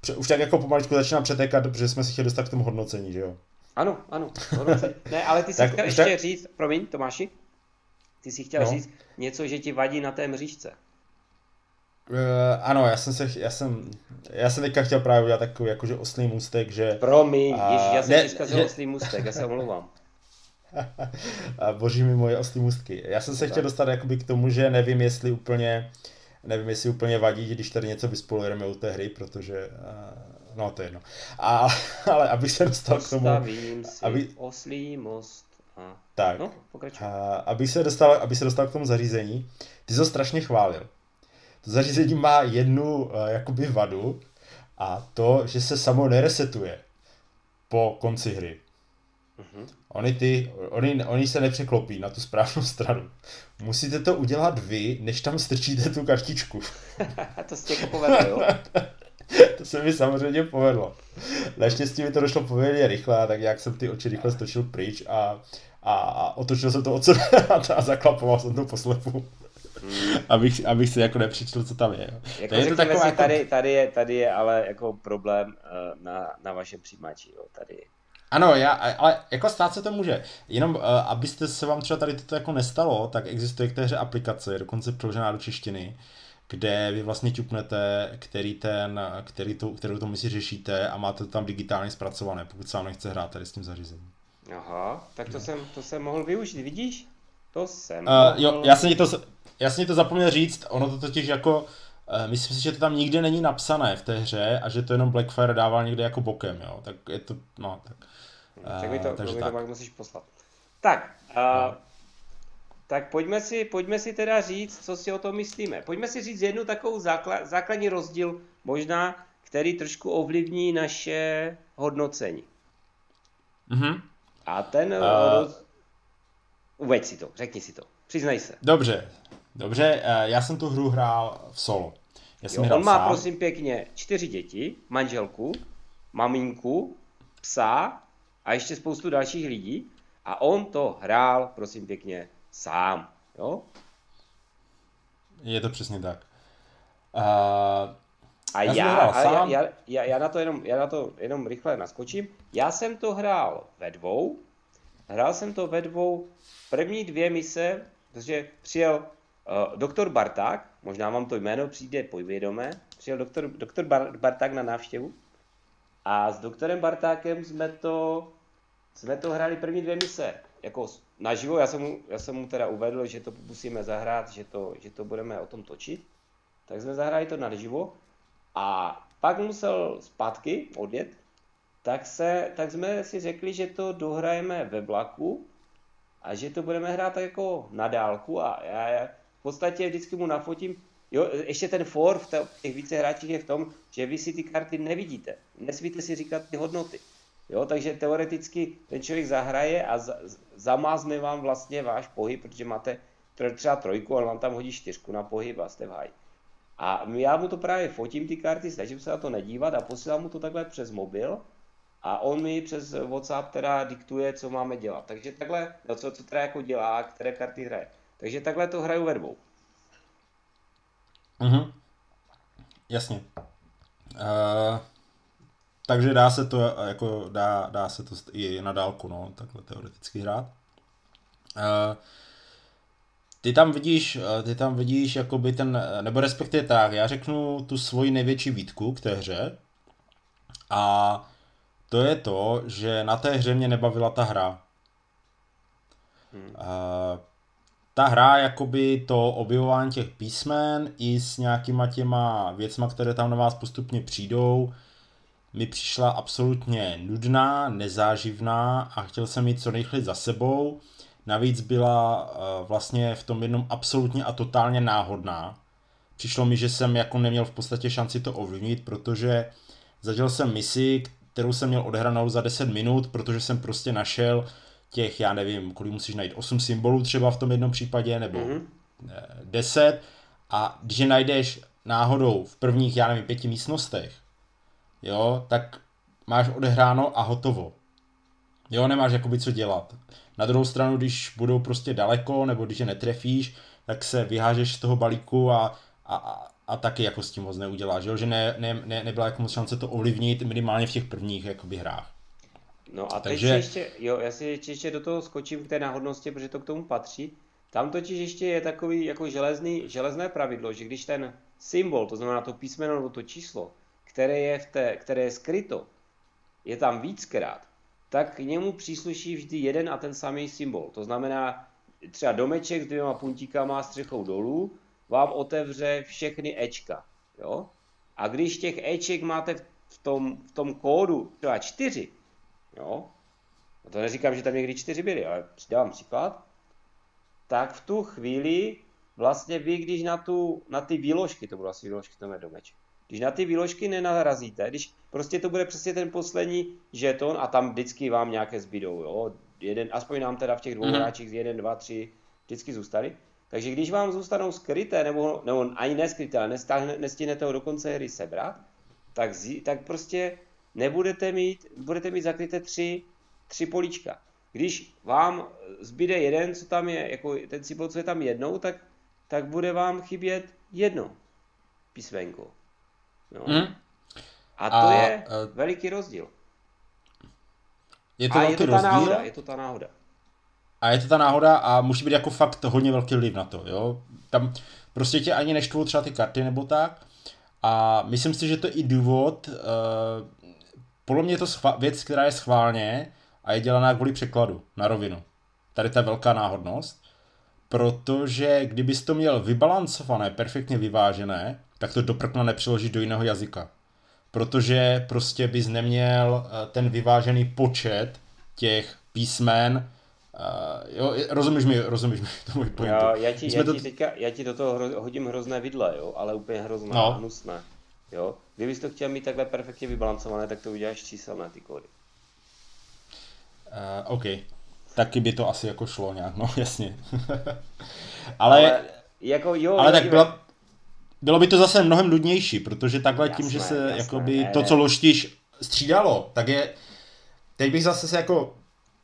pře- už tak jako pomaličku začínám přetékat, protože jsme si chtěli dostat k tomu hodnocení, že jo? Ano, ano. hodnocení. Ne, ale ty jsi chtěl ještě tak- říct, promiň Tomáši, ty jsi chtěl No. říct něco, že ti vadí na té mřížce. Uh, ano, já jsem se, já jsem, já jsem teďka chtěl právě udělat takový jakože oslý můstek, že Promiň, A- ježiš, já jsem ne, zkazil že- oslý můstek, já se omlouvám. a boží mi moje oslý můstky. Já jsem se Tak. chtěl dostat jakoby k tomu, že nevím, jestli úplně, nevím, jestli úplně vadí, když tady něco vyspoilerujeme u té hry, protože, uh, no to je jedno. A, ale abych se dostal k tomu, si aby- oslý most. A... tak, No, pokračuj. a, abych se dostal, abych se dostal k tomu zařízení, ty jsi ho strašně chválil. To zařízení má jednu uh, jakoby vadu a to, že se samo neresetuje po konci hry. Oni, ty, oni, oni se nepřeklopí na tu správnou stranu. Musíte to udělat vy, než tam strčíte tu kartičku. to se povedlo, jo? to se mi samozřejmě povedlo. Naštěstí mi to došlo poměrně rychle, tak jak jsem ty oči rychle stočil pryč a, a, a otočil jsem to od sebe a zaklapoval jsem to poslepu. Abych, abych si jako nepřečetl, co tam je. Jako je to taková, si, jako... tady, tady, je, tady je ale jako problém uh, na, na vašem přijímači. Jo. Tady ano, já, ale jako stát se to může. Jenom, uh, abyste se vám třeba tady toto jako nestalo, tak existuje k té hře aplikace, dokonce přeložená do češtiny, kde vy vlastně ťupnete, který ten, který to, kterou to misi řešíte a máte to tam digitálně zpracované, pokud se vám nechce hrát tady s tím zařízením. Aha, tak to, jsem, to jsem mohl využít, vidíš? To jsem uh, mohl... Jo, já jsem, to, já jsem to zapomněl říct, ono to totiž jako, uh, myslím si, že to tam nikde není napsané v té hře a že to jenom Blackfire dával někde jako bokem, jo, tak je to, no, tak. Uh, tak mi to, takže mi tak. to musíš poslat. Tak, uh, no. tak pojďme si, pojďme si teda říct, co si o tom myslíme. Pojďme si říct jednu takovou základ, základní rozdíl, možná, který trošku ovlivní naše hodnocení. Mm-hmm. A ten... Uh, roz... Uveď si to, řekni si to. Přiznej se. Dobře, dobře, já jsem tu hru hrál v solo. Já jsem jo, on má sám. prosím pěkně čtyři děti, manželku, maminku, psa a ještě spoustu dalších lidí a on to hrál, prosím pěkně, sám. Jo? Je to přesně tak. Uh, a já, já, a já, já, já, na to jenom, já na to jenom rychle naskočím. Já jsem to hrál ve dvou. Hrál jsem to ve dvou. První dvě mise, protože přijel doktor Barták, možná vám to jméno přijde povědomé, přijel doktor, doktor Bar, Barták na návštěvu. A s doktorem Bartákem jsme to, jsme to hráli první dvě mise, jako naživo, já jsem, mu, já jsem mu teda uvedl, že to musíme zahrát, že to, že to budeme o tom točit, tak jsme zahráli to naživo. A pak musel zpátky odjet, tak, se, tak jsme si řekli, že to dohrajeme ve vlaku a že to budeme hrát tak jako na dálku. A já, já v podstatě vždycky mu nafotím, Jo, ještě ten for v těch více hráčích je v tom, že vy si ty karty nevidíte. Nesmíte si říkat ty hodnoty. Jo, takže teoreticky ten člověk zahraje a za, zamázne vám vlastně váš pohyb, protože máte třeba trojku, ale vám tam hodí čtyřku na pohyb a jste v haj. A já mu to právě fotím ty karty, snažím se na to nedívat a posílám mu to takhle přes mobil a on mi přes WhatsApp teda diktuje, co máme dělat. Takže takhle, no co, co teda jako dělá, které karty hraje. Takže takhle to hraju ve dvou. Mhm. Jasně. Uh, takže dá se to jako dá, dá se to i na dálku, no, takhle teoreticky hrát. Uh, ty tam vidíš, ty tam vidíš jakoby ten, nebo respektive tak, já řeknu tu svoji největší výtku k té hře a to je to, že na té hře mě nebavila ta hra. Hmm. Uh, ta hra, jakoby to objevování těch písmen i s nějakýma těma věcma, které tam na vás postupně přijdou, mi přišla absolutně nudná, nezáživná a chtěl jsem jít co nejrychleji za sebou. Navíc byla uh, vlastně v tom jednom absolutně a totálně náhodná. Přišlo mi, že jsem jako neměl v podstatě šanci to ovlivnit, protože zažil jsem misi, kterou jsem měl odehranou za 10 minut, protože jsem prostě našel těch, já nevím, kolik musíš najít, 8 symbolů třeba v tom jednom případě, nebo mm-hmm. 10 a když je najdeš náhodou v prvních, já nevím, pěti místnostech, jo, tak máš odehráno a hotovo. Jo, nemáš jakoby co dělat. Na druhou stranu, když budou prostě daleko, nebo když je netrefíš, tak se vyhážeš z toho balíku a, a, a taky jako s tím moc neuděláš, jo? že ne, ne, ne, nebyla jako moc šance to ovlivnit minimálně v těch prvních jakoby hrách. No a Takže... teď ještě, jo, já si ještě do toho skočím k té náhodnosti, protože to k tomu patří. Tam totiž ještě je takový jako železný, železné pravidlo, že když ten symbol, to znamená to písmeno nebo to číslo, které je, v té, které je skryto, je tam víckrát, tak k němu přísluší vždy jeden a ten samý symbol. To znamená, třeba domeček s dvěma puntíkama střechou dolů vám otevře všechny Ečka. Jo? A když těch Eček máte v tom, v tom kódu třeba čtyři, jo, a to neříkám, že tam někdy čtyři byly, ale dávám příklad, tak v tu chvíli vlastně vy, když na, tu, na ty výložky, to budou asi výložky, to je domeček, když na ty výložky nenarazíte, když prostě to bude přesně ten poslední žeton a tam vždycky vám nějaké zbydou, jo, jeden, aspoň nám teda v těch dvou mm-hmm. hráčích jeden, dva, tři vždycky zůstali, takže když vám zůstanou skryté, nebo, nebo ani neskryté, ale nestihnete ho do konce hry sebrat, tak, zí, tak prostě nebudete mít, budete mít zakryté tři, tři políčka. Když vám zbyde jeden, co tam je, jako ten symbol, co je tam jednou, tak, tak bude vám chybět jedno písmenko. No. Hmm. A to a, je uh, veliký rozdíl. Je to a velký je to ta rozdíl? náhoda, je to ta náhoda. A je to ta náhoda a musí být jako fakt hodně velký liv na to, jo. Tam prostě tě ani neštvou třeba ty karty nebo tak. A myslím si, že to je i důvod, uh, podle mě je to schva- věc, která je schválně a je dělaná kvůli překladu na rovinu. Tady ta velká náhodnost. Protože kdybys to měl vybalancované, perfektně vyvážené, tak to do prkna nepřeložíš do jiného jazyka. Protože prostě bys neměl eh, ten vyvážený počet těch písmen, Uh, jo, rozumíš mi, rozumíš mi to můj point. Jo, já, ti, já, to... ti teďka, já ti do toho hro, hodím hrozné vidle, jo, ale úplně hrozné no. hnusné. Jo. Kdybys to chtěl mít takhle perfektně vybalancované, tak to uděláš číselné ty kódy. Uh, OK. Taky by to asi jako šlo nějak, no jasně. ale, ale, jako jo, ale tak bylo, bylo by to zase mnohem nudnější, protože takhle jasné, tím, že se jasné, jakoby ne, to, co loštíš, střídalo, tak je, teď bych zase se jako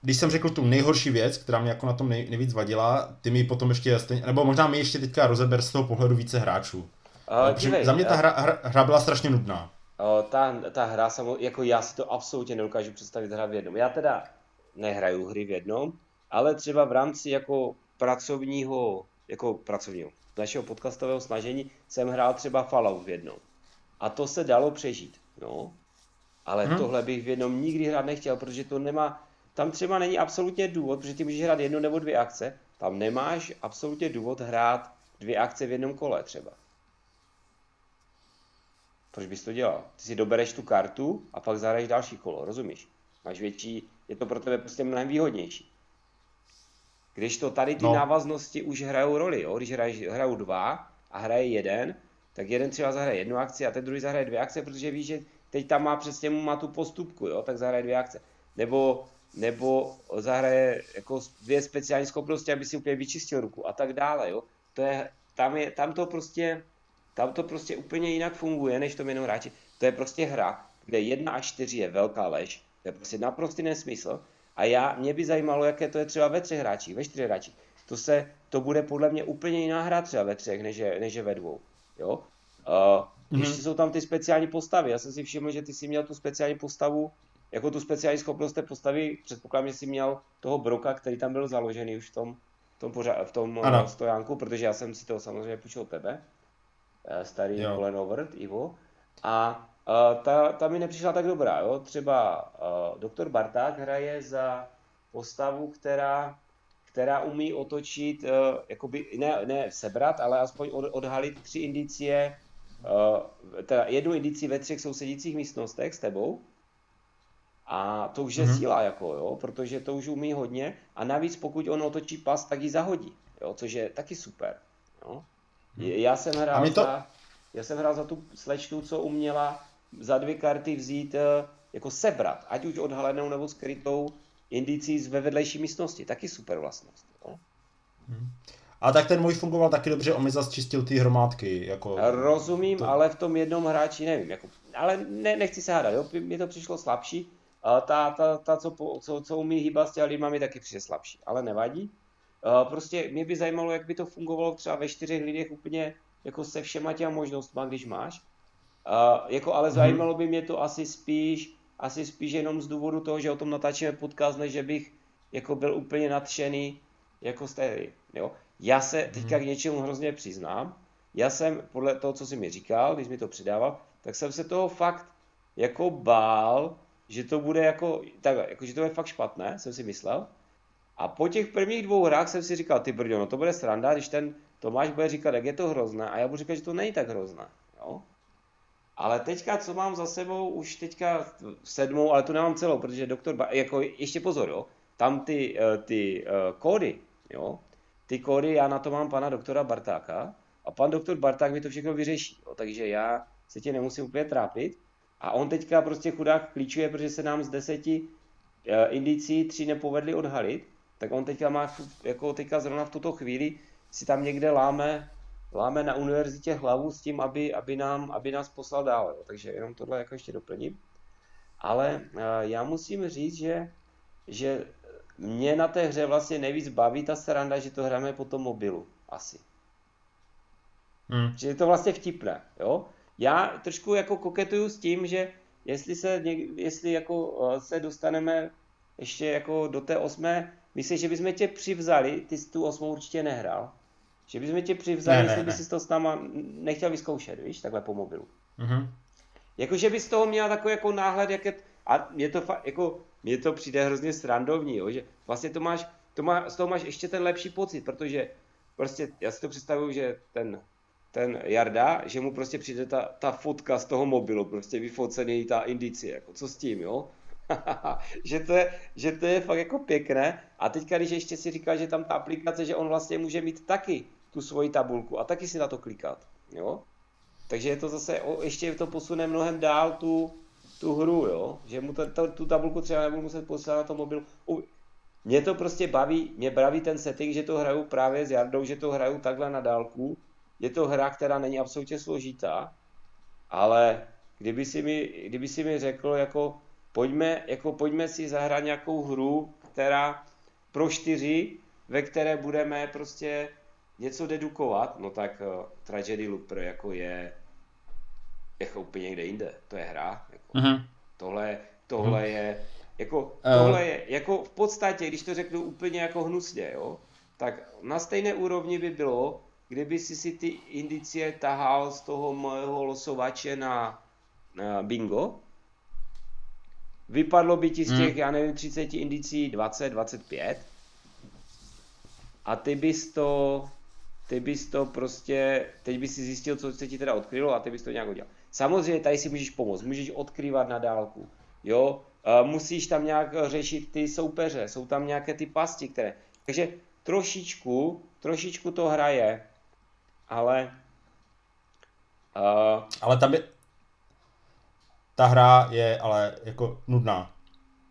když jsem řekl tu nejhorší věc, která mě jako na tom nej, nejvíc vadila, ty mi potom ještě stejně, nebo možná mi ještě teďka rozeber z toho pohledu více hráčů. Uh, dívej, za mě ta hra, hra, hra byla strašně nudná. Uh, ta, ta hra, samo, jako já si to absolutně nedokážu představit hrát v jednom. Já teda nehraju hry v jednom, ale třeba v rámci jako pracovního, jako pracovního, našeho podcastového snažení jsem hrál třeba Fallout v jednom. A to se dalo přežít, no. Ale hmm. tohle bych v jednom nikdy hrát nechtěl, protože to nemá, tam třeba není absolutně důvod, protože ty můžeš hrát jednu nebo dvě akce, tam nemáš absolutně důvod hrát dvě akce v jednom kole třeba. Proč bys to dělal? Ty si dobereš tu kartu a pak zahraješ další kolo, rozumíš? Máš větší, je to pro tebe prostě mnohem výhodnější. Když to tady ty no. návaznosti už hrajou roli, jo? když hraješ, hrajou dva a hraje jeden, tak jeden třeba zahraje jednu akci a ten druhý zahraje dvě akce, protože víš, že teď tam má přesně má tu postupku, jo? tak zahraje dvě akce. Nebo nebo zahraje jako dvě speciální schopnosti, aby si úplně vyčistil ruku a tak dále, jo. To je, tam, je, tam to prostě, tam to prostě úplně jinak funguje, než to jenom hráči. To je prostě hra, kde jedna až čtyři je velká lež, to je prostě naprostý nesmysl. A já, mě by zajímalo, jaké to je třeba ve třech hráčích, ve čtyřech hráčích. To se, to bude podle mě úplně jiná hra třeba ve třech, než je, než je ve dvou. Jo? Uh, mm-hmm. Ještě jsou tam ty speciální postavy. Já jsem si všiml, že ty jsi měl tu speciální postavu jako tu speciální schopnost té postavy, předpokládám, že jsi měl toho Broka, který tam byl založený už v tom, v tom, pořád, v tom ano. stojánku, protože já jsem si to samozřejmě půjčil tebe, eh, starý Colin Overt, Ivo, a uh, ta, ta mi nepřišla tak dobrá, jo? třeba uh, doktor Barták hraje za postavu, která, která umí otočit, uh, jakoby, ne, ne sebrat, ale aspoň od, odhalit tři indicie, uh, teda jednu indici ve třech sousedících místnostech s tebou, a to už je mm-hmm. síla, jako, jo, protože to už umí hodně. A navíc, pokud on otočí pas, tak ji zahodí, jo, což je taky super. Jo. Já jsem hrál to... za, já jsem hrál za tu slečnu, co uměla za dvě karty vzít eh, jako sebrat, ať už odhalenou nebo skrytou indicí ve vedlejší místnosti. Taky super vlastnost. Jo. Hmm. A tak ten můj fungoval taky dobře, on mi zase čistil ty hromádky. Jako... Rozumím, to... ale v tom jednom hráči nevím. Jako, ale ne, nechci se hádat, jo? mně to přišlo slabší. A ta, ta, ta co, co, co umí hýbat s těma lidma, mi taky přijde slabší, ale nevadí. Prostě mě by zajímalo, jak by to fungovalo třeba ve čtyřech lidech úplně jako se všema těma možnostma, když máš. Jako, ale mhm. zajímalo by mě to asi spíš, asi spíš jenom z důvodu toho, že o tom natáčíme podcast, než že bych jako byl úplně nadšený jako z té hry. Jo? Já se teďka mhm. k něčemu hrozně přiznám. Já jsem, podle toho, co jsi mi říkal, když mi to přidával, tak jsem se toho fakt jako bál, že to bude jako, takhle, jako, že to bude fakt špatné, jsem si myslel. A po těch prvních dvou hrách jsem si říkal, ty brďo, no to bude sranda, když ten Tomáš bude říkat, jak je to hrozné, a já budu říkat, že to není tak hrozné. Jo? Ale teďka, co mám za sebou, už teďka sedmou, ale tu nemám celou, protože doktor, ba- jako ještě pozor, jo, tam ty, uh, ty uh, kódy, jo, ty kódy, já na to mám pana doktora Bartáka a pan doktor Barták mi to všechno vyřeší, jo, takže já se tě nemusím úplně trápit. A on teďka prostě chudák klíčuje, protože se nám z deseti uh, indicí tři nepovedli odhalit, tak on teďka má, jako teďka zrovna v tuto chvíli si tam někde láme, láme na univerzitě hlavu s tím, aby, aby, nám, aby nás poslal dál. Jo. Takže jenom tohle jako ještě doplním. Ale uh, já musím říct, že, že mě na té hře vlastně nejvíc baví ta sranda, že to hrajeme po tom mobilu. Asi. Hmm. Že je to vlastně vtipné, jo. Já trošku jako koketuju s tím, že jestli se, jestli jako eh, se dostaneme ještě jako do té osmé, myslím, že bychom tě přivzali, ty jsi tu osmou určitě nehrál, že bychom tě přivzali, ne, jestli ne, bys to s náma nechtěl vyzkoušet, víš, takhle po mobilu. Mm-hmm. Jakože bys toho měl takový jako náhled, jak je, a mě to jako, mně to přijde hrozně srandovní, jo, že vlastně to máš, to má, z toho máš ještě ten lepší pocit, protože prostě já si to představuju, že ten, ten Jarda, že mu prostě přijde ta, ta fotka z toho mobilu, prostě vyfocený ta indicie, jako co s tím, jo? že, to je, že to je fakt jako pěkné. A teďka, když ještě si říkal, že tam ta aplikace, že on vlastně může mít taky tu svoji tabulku a taky si na to klikat, jo? Takže je to zase, ještě to posune mnohem dál tu, tu hru, jo? Že mu to, to, tu tabulku třeba nebudu muset poslat na to mobil. Mě to prostě baví, mě baví ten setting, že to hraju právě s Jardou, že to hraju takhle na dálku. Je to hra, která není absolutně složitá, ale kdyby si mi, kdyby si mi řekl, jako pojďme, jako pojďme si zahrát nějakou hru, která pro čtyři, ve které budeme prostě něco dedukovat, no tak uh, Tragedy Looper jako je jako úplně někde jinde. To je hra. Jako. Uh-huh. Tohle, tohle uh-huh. je jako, uh. tohle je, jako v podstatě, když to řeknu úplně jako hnusně, jo, tak na stejné úrovni by bylo, kdyby si si ty indicie tahal z toho mého losovače na, na bingo, vypadlo by ti z těch, hmm. já nevím, 30 indicí 20, 25 a ty bys to, ty bys to prostě, teď bys si zjistil, co se ti teda odkrylo a ty bys to nějak udělal. Samozřejmě tady si můžeš pomoct, můžeš odkrývat na dálku, jo, musíš tam nějak řešit ty soupeře, jsou tam nějaké ty pasti, které, takže trošičku, trošičku to hraje, ale... Uh, ale tam je, ta hra je ale jako nudná.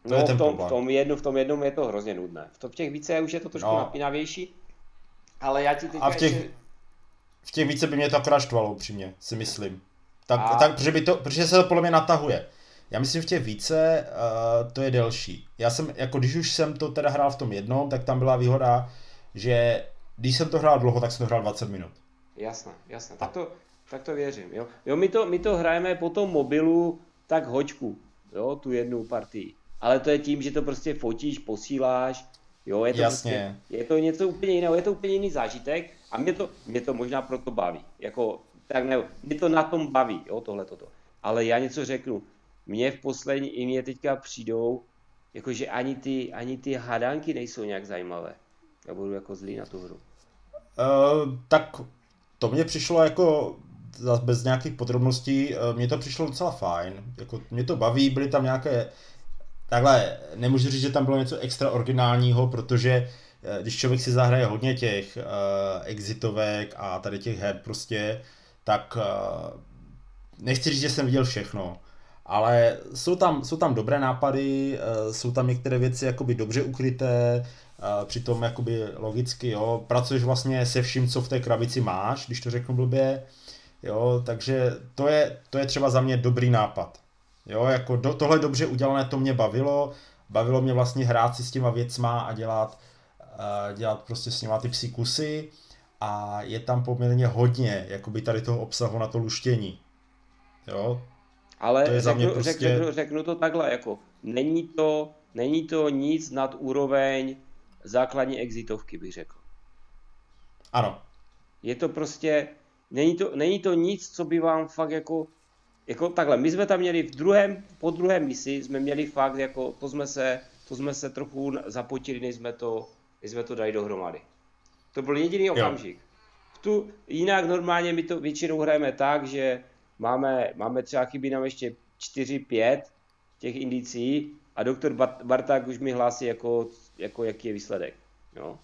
To no je ten v, tom, v, tom jednu, v tom jednom je to hrozně nudné. V, tom, v těch více už je to trošku no. napínavější, ale já ti teď A v těch, ještě... v těch více by mě to akorát štvalo, upřímně, si myslím. Tak, a... tak protože, by to, protože se to podle mě natahuje. Já myslím, v těch více uh, to je delší. Já jsem, jako když už jsem to teda hrál v tom jednom, tak tam byla výhoda, že když jsem to hrál dlouho, tak jsem to hrál 20 minut. Jasné, jasné. Tak to, tak to věřím. Jo, jo my, to, my to hrajeme po tom mobilu tak hoďku, jo, tu jednu partii. Ale to je tím, že to prostě fotíš, posíláš, jo, je to, Jasně. Prostě, je to něco úplně jiného, je to úplně jiný zážitek a mě to, mě to možná proto baví. Jako, tak ne, mě to na tom baví, jo, tohle toto. Ale já něco řeknu, mně v poslední i mě teďka přijdou, jakože ani ty, ani ty hadanky nejsou nějak zajímavé. Já budu jako zlý na tu hru. Uh, tak to mě přišlo jako bez nějakých podrobností, uh, mně to přišlo docela fajn. Jako, mě to baví, byly tam nějaké Takhle, nemůžu říct, že tam bylo něco extra originálního, protože eh, když člověk si zahraje hodně těch uh, exitovek a tady těch her prostě, tak uh, nechci říct, že jsem viděl všechno, ale jsou tam, jsou tam dobré nápady, uh, jsou tam některé věci jakoby dobře ukryté, uh, přitom jakoby logicky, jo, pracuješ vlastně se vším, co v té krabici máš, když to řeknu blbě, jo, takže to je, to je třeba za mě dobrý nápad. Jo, jako do, tohle dobře udělané, to mě bavilo. Bavilo mě vlastně hrát si s těma věcma a dělat, uh, dělat prostě s nima ty psykusy a je tam poměrně hodně jakoby tady toho obsahu na to luštění. Jo? Ale to je řeknu, za mě prostě... řeknu, řeknu to takhle, jako není to, není to nic nad úroveň základní exitovky, bych řekl. Ano. Je to prostě, není to, není to nic, co by vám fakt jako jako takhle, my jsme tam měli v druhém, po druhém misi jsme měli fakt, jako to jsme se, to jsme se trochu zapotili, než jsme to, než jsme to dali dohromady. To byl jediný okamžik. V tu, jinak normálně my to většinou hrajeme tak, že máme, máme třeba chybí nám ještě 4-5 těch indicí a doktor Barták už mi hlásí, jako, jako jaký je výsledek. Jo.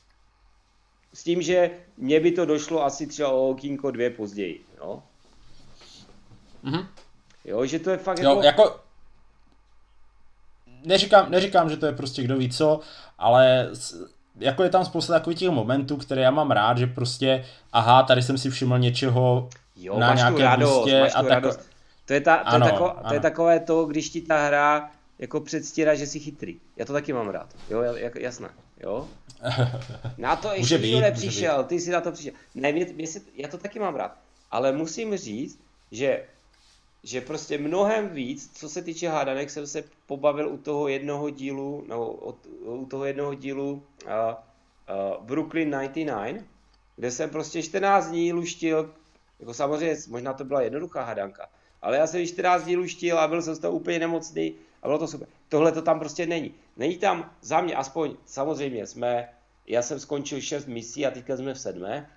S tím, že mně by to došlo asi třeba o okýnko dvě později. Jo. Mm-hmm. Jo, že to je fakt jo, jako... jako... Neříkám, neříkám, že to je prostě kdo ví co, ale jako je tam spousta takových těch momentů, které já mám rád, že prostě, aha, tady jsem si všiml něčeho jo, na nějaké radost, máš a tak. Radost. To je, ta, to, ano, je tako, ano. to je takové to, když ti ta hra jako předstírá, že jsi chytrý. Já to taky mám rád. Jo, jasné. Jo? Na to ještě nikdo nepřišel, ty jsi na to přišel. Ne, mě, mě si, já to taky mám rád. Ale musím říct, že, že prostě mnohem víc, co se týče hádanek, jsem se pobavil u toho jednoho dílu, no, u toho jednoho dílu uh, uh, Brooklyn 99, kde jsem prostě 14 dní luštil, jako samozřejmě, možná to byla jednoduchá hadanka, ale já jsem 14 dní luštil a byl jsem z toho úplně nemocný a bylo to super. Tohle to tam prostě není. Není tam za mě, aspoň samozřejmě jsme, já jsem skončil 6 misí a teďka jsme v sedmé,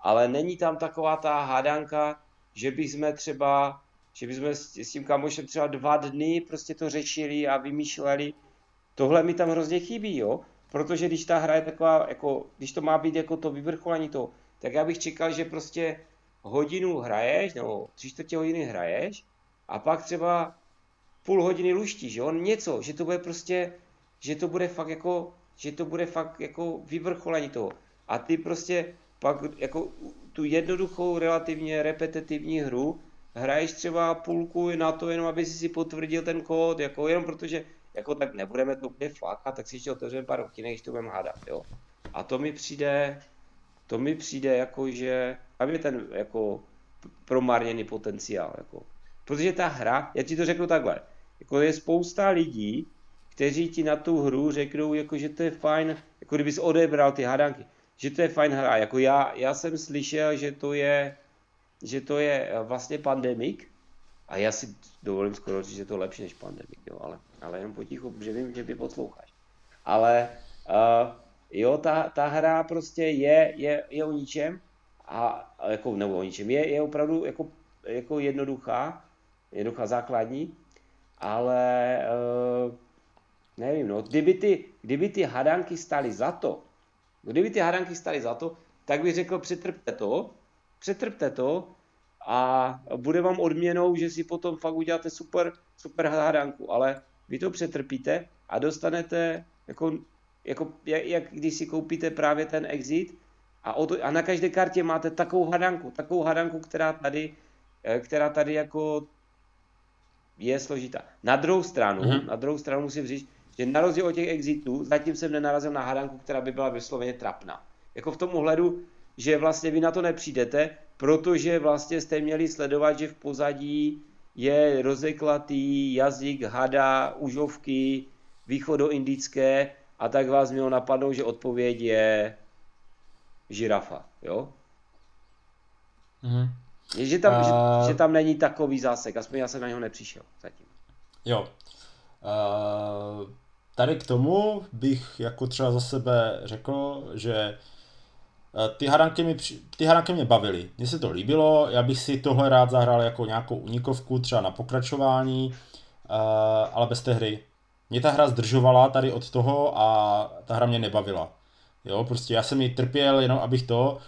ale není tam taková ta hádanka, že bychom třeba, že bychom s, s tím kamošem třeba dva dny prostě to řešili a vymýšleli. Tohle mi tam hrozně chybí, jo? Protože když ta hra je taková, jako, když to má být jako to vyvrcholení toho, tak já bych čekal, že prostě hodinu hraješ, nebo tři čtvrtě hodiny hraješ a pak třeba půl hodiny luštíš, jo, něco, že to bude prostě, že to bude fakt jako, že to bude fakt jako vyvrcholení toho. A ty prostě pak jako tu jednoduchou, relativně repetitivní hru hraješ třeba půlku na to, jenom aby si si potvrdil ten kód, jako jenom protože jako tak nebudeme to úplně flakat, tak si ještě otevřeme pár okinek, když to budeme hádat, jo. A to mi přijde, to mi přijde jako, že tam je ten jako promarněný potenciál, jako. Protože ta hra, já ti to řeknu takhle, jako je spousta lidí, kteří ti na tu hru řeknou, jako, že to je fajn, jako kdyby jsi odebral ty hádanky, že to je fajn hra. Jako já, já jsem slyšel, že to je, že to je vlastně pandemik, a já si dovolím skoro říct, že to je lepší než pandemik, jo, ale, ale jenom potichu, protože vím, že ty posloucháš. Ale uh, jo, ta, ta hra prostě je, je, je o ničem, a, jako, nebo o ničem, je, je opravdu jako, jako jednoduchá, jednoduchá základní, ale uh, nevím, no, kdyby ty, kdyby ty hadanky staly za to, kdyby ty hadanky staly za to, tak bych řekl, přetrpte to, přetrpte to a bude vám odměnou, že si potom fakt uděláte super, super hadanku, ale vy to přetrpíte a dostanete, jako, jako jak, jak když si koupíte právě ten exit a, o to, a na každé kartě máte takovou hadanku, takovou hadanku, která tady, eh, která tady jako je složitá. Na druhou stranu, mm-hmm. na druhou stranu musím říct, že na rozdíl od těch exitů, zatím jsem nenarazil na hádanku, která by byla vysloveně trapná. Jako v tom ohledu, že vlastně vy na to nepřijdete, protože vlastně jste měli sledovat, že v pozadí je rozeklatý jazyk hada, užovky, východoindické a tak vás mělo napadnout, že odpověď je žirafa, jo? Mm-hmm. Je, že tam, uh... že, že tam není takový zásek, aspoň já jsem na něho nepřišel zatím. Jo. Uh, tady k tomu bych jako třeba za sebe řekl, že ty haranky, mi, ty haranky mě bavily. Mně se to líbilo, já bych si tohle rád zahrál jako nějakou unikovku, třeba na pokračování, uh, ale bez té hry. Mě ta hra zdržovala tady od toho a ta hra mě nebavila. Jo, prostě já jsem ji trpěl jenom abych to,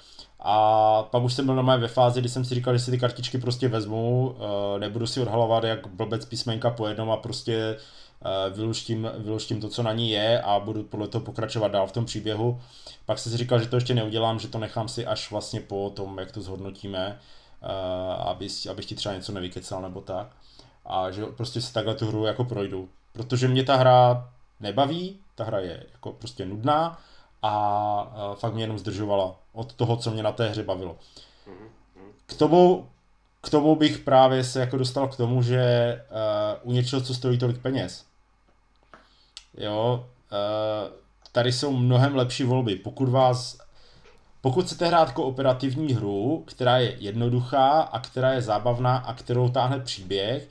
a pak už jsem byl normálně ve fázi, kdy jsem si říkal, že si ty kartičky prostě vezmu, uh, nebudu si odhalovat jak blbec písmenka po jednom a prostě uh, vyluštím, vyluštím to, co na ní je a budu podle toho pokračovat dál v tom příběhu. Pak jsem si říkal, že to ještě neudělám, že to nechám si až vlastně po tom, jak to zhodnotíme, uh, aby, abych ti třeba něco nevykecal nebo tak. A že prostě si takhle tu hru jako projdu. Protože mě ta hra nebaví, ta hra je jako prostě nudná a fakt mě jenom zdržovala od toho, co mě na té hře bavilo. K tomu, k tomu bych právě se jako dostal k tomu, že uh, u něčeho, co stojí tolik peněz, jo, uh, tady jsou mnohem lepší volby. Pokud vás, pokud chcete hrát kooperativní hru, která je jednoduchá a která je zábavná a kterou táhne příběh,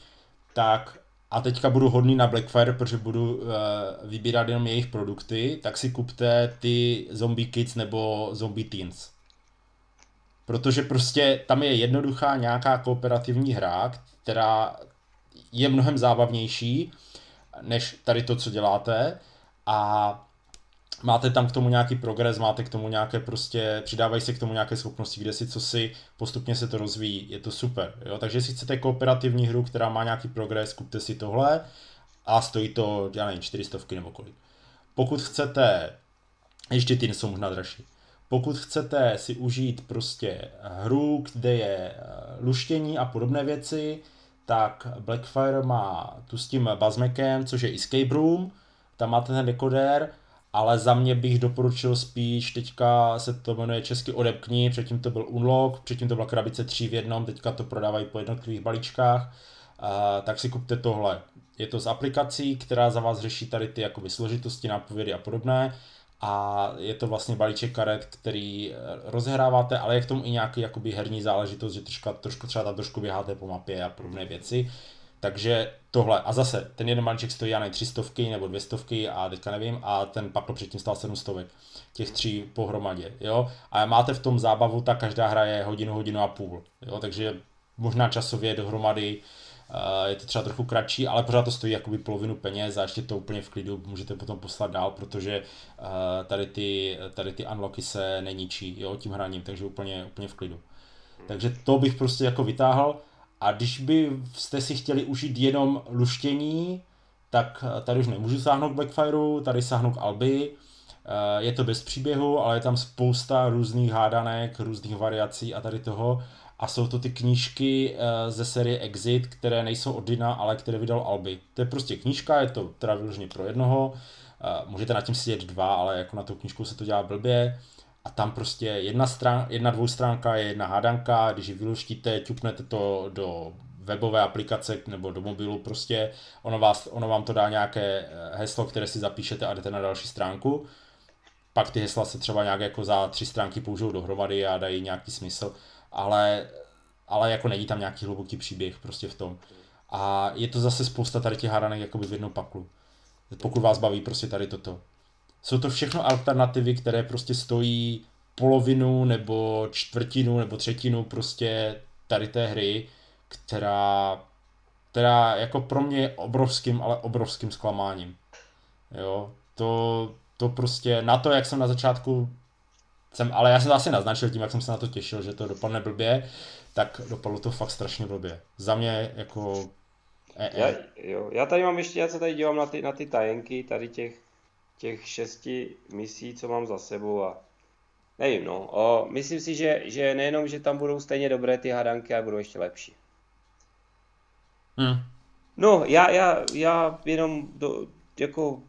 tak a teďka budu hodný na Blackfire, protože budu uh, vybírat jenom jejich produkty, tak si kupte ty Zombie Kids nebo Zombie Teens. Protože prostě tam je jednoduchá nějaká kooperativní hra, která je mnohem zábavnější než tady to, co děláte a máte tam k tomu nějaký progres, máte k tomu nějaké prostě, přidávají se k tomu nějaké schopnosti, kde si co si, postupně se to rozvíjí, je to super, jo, takže jestli chcete kooperativní hru, která má nějaký progres, kupte si tohle a stojí to, já nevím, 400 nebo kolik. Pokud chcete, ještě ty jsou možná dražší, pokud chcete si užít prostě hru, kde je eh, luštění a podobné věci, tak Blackfire má tu s tím Bazmekem, což je Escape Room, tam máte ten dekoder, ale za mě bych doporučil spíš, teďka se to jmenuje česky Odepkni, předtím to byl Unlock, předtím to byla krabice 3 v jednom, teďka to prodávají po jednotlivých balíčkách, uh, tak si kupte tohle. Je to z aplikací, která za vás řeší tady ty jakoby složitosti, nápovědy a podobné a je to vlastně balíček karet, který eh, rozehráváte, ale je k tomu i nějaký jakoby herní záležitost, že troška, trošku třeba tam trošku běháte po mapě a podobné věci. Takže tohle. A zase, ten jeden balíček stojí, já nevím, tři stovky nebo dvě stovky a teďka nevím, a ten pakl předtím stál sedm stovek. Těch tří pohromadě, jo. A máte v tom zábavu, tak každá hra je hodinu, hodinu a půl, jo. Takže možná časově dohromady je to třeba trochu kratší, ale pořád to stojí jakoby polovinu peněz a ještě to úplně v klidu můžete potom poslat dál, protože tady ty, tady ty unlocky se neníčí jo, tím hraním, takže úplně, úplně v klidu. Takže to bych prostě jako vytáhl a když by jste si chtěli užít jenom luštění, tak tady už nemůžu sáhnout k Blackfireu, tady sáhnu k Alby, je to bez příběhu, ale je tam spousta různých hádanek, různých variací a tady toho. A jsou to ty knížky eh, ze série Exit, které nejsou od Dina, ale které vydal Alby. To je prostě knížka, je to teda vyloženě pro jednoho, eh, můžete na tím sedět dva, ale jako na tou knížku se to dělá blbě a tam prostě jedna, strán, jedna dvoustránka je jedna hádanka, když ji vyluštíte, ťuknete to do webové aplikace nebo do mobilu prostě, ono, vás, ono vám to dá nějaké eh, heslo, které si zapíšete a jdete na další stránku. Pak ty hesla se třeba nějak jako za tři stránky použijou dohromady a dají nějaký smysl ale, ale jako není tam nějaký hluboký příběh prostě v tom. A je to zase spousta tady těch hádanek jakoby v jednom paklu. Pokud vás baví prostě tady toto. Jsou to všechno alternativy, které prostě stojí polovinu nebo čtvrtinu nebo třetinu prostě tady té hry, která, která jako pro mě je obrovským, ale obrovským zklamáním. Jo, to, to prostě na to, jak jsem na začátku jsem, ale já jsem to asi naznačil tím, jak jsem se na to těšil, že to dopadne blbě, tak dopadlo to fakt strašně blbě. Za mě jako... E, e. Já, jo, já tady mám ještě, já se tady dívám na ty, na ty tajenky, tady těch, těch šesti misí, co mám za sebou a nevím, no. O, myslím si, že, že nejenom, že tam budou stejně dobré ty hadanky, ale budou ještě lepší. Hmm. No, já, já, já jenom do, jako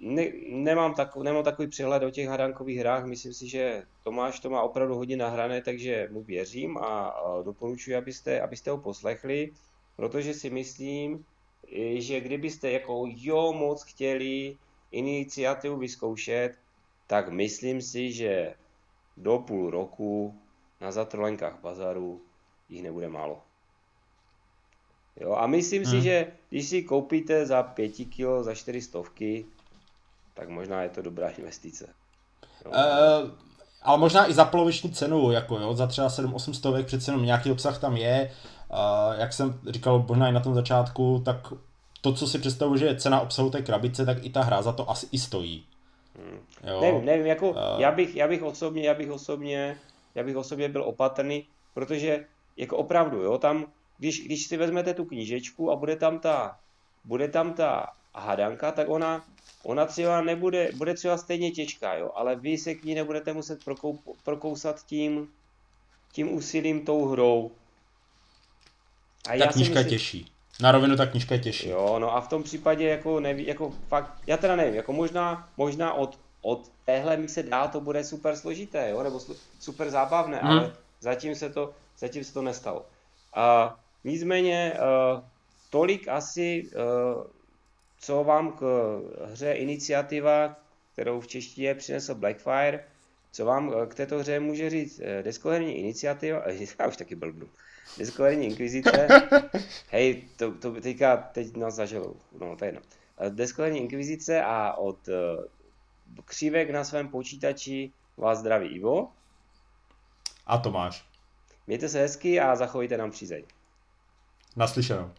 ne, nemám, tak, nemám takový přehled o těch hadankových hrách, myslím si, že Tomáš to má opravdu hodně nahrané, takže mu věřím a, a doporučuji, abyste, abyste ho poslechli, protože si myslím, že kdybyste jako jo moc chtěli iniciativu vyzkoušet, tak myslím si, že do půl roku na zatrolenkách bazaru jich nebude málo. Jo, a myslím hmm. si, že když si koupíte za 5 kg, za 4 stovky, tak možná je to dobrá investice. No. Uh, ale možná i za poloviční cenu, jako jo, za třeba 7-8 stovek přece jenom nějaký obsah tam je. Uh, jak jsem říkal možná i na tom začátku, tak to, co si představuji, že je cena obsahu té krabice, tak i ta hra za to asi i stojí. Hmm. Jo. Nevím, nevím, jako uh, já, bych, já bych osobně, já bych osobně, já bych osobně byl opatrný, protože jako opravdu, jo, tam, když, když si vezmete tu knížečku a bude tam ta, bude tam ta hadanka, tak ona Ona třeba nebude, bude třeba stejně těžká, jo, ale vy se k ní nebudete muset prokou, prokousat tím, tím úsilím tou hrou. A ta knížka myslím, je těžší. Na rovinu ta knížka je těžší. Jo, no a v tom případě jako neví, jako fakt, já teda nevím, jako možná, možná od, od téhle mi se dá, to bude super složité, jo, nebo super zábavné, hmm. ale zatím se to, zatím se to nestalo. A nicméně, uh, tolik asi uh, co vám k hře Iniciativa, kterou v češtině přinesl Blackfire, co vám k této hře může říct eh, deskoherní iniciativa, já už taky blbnu, deskoherní inkvizice, hej, to, to teďka, teď nás zažilo, no to je jedno. Eh, deskoherní inkvizice a od uh, křívek na svém počítači vás zdraví Ivo. A Tomáš. Mějte se hezky a zachovejte nám přízeň. Naslyšenou.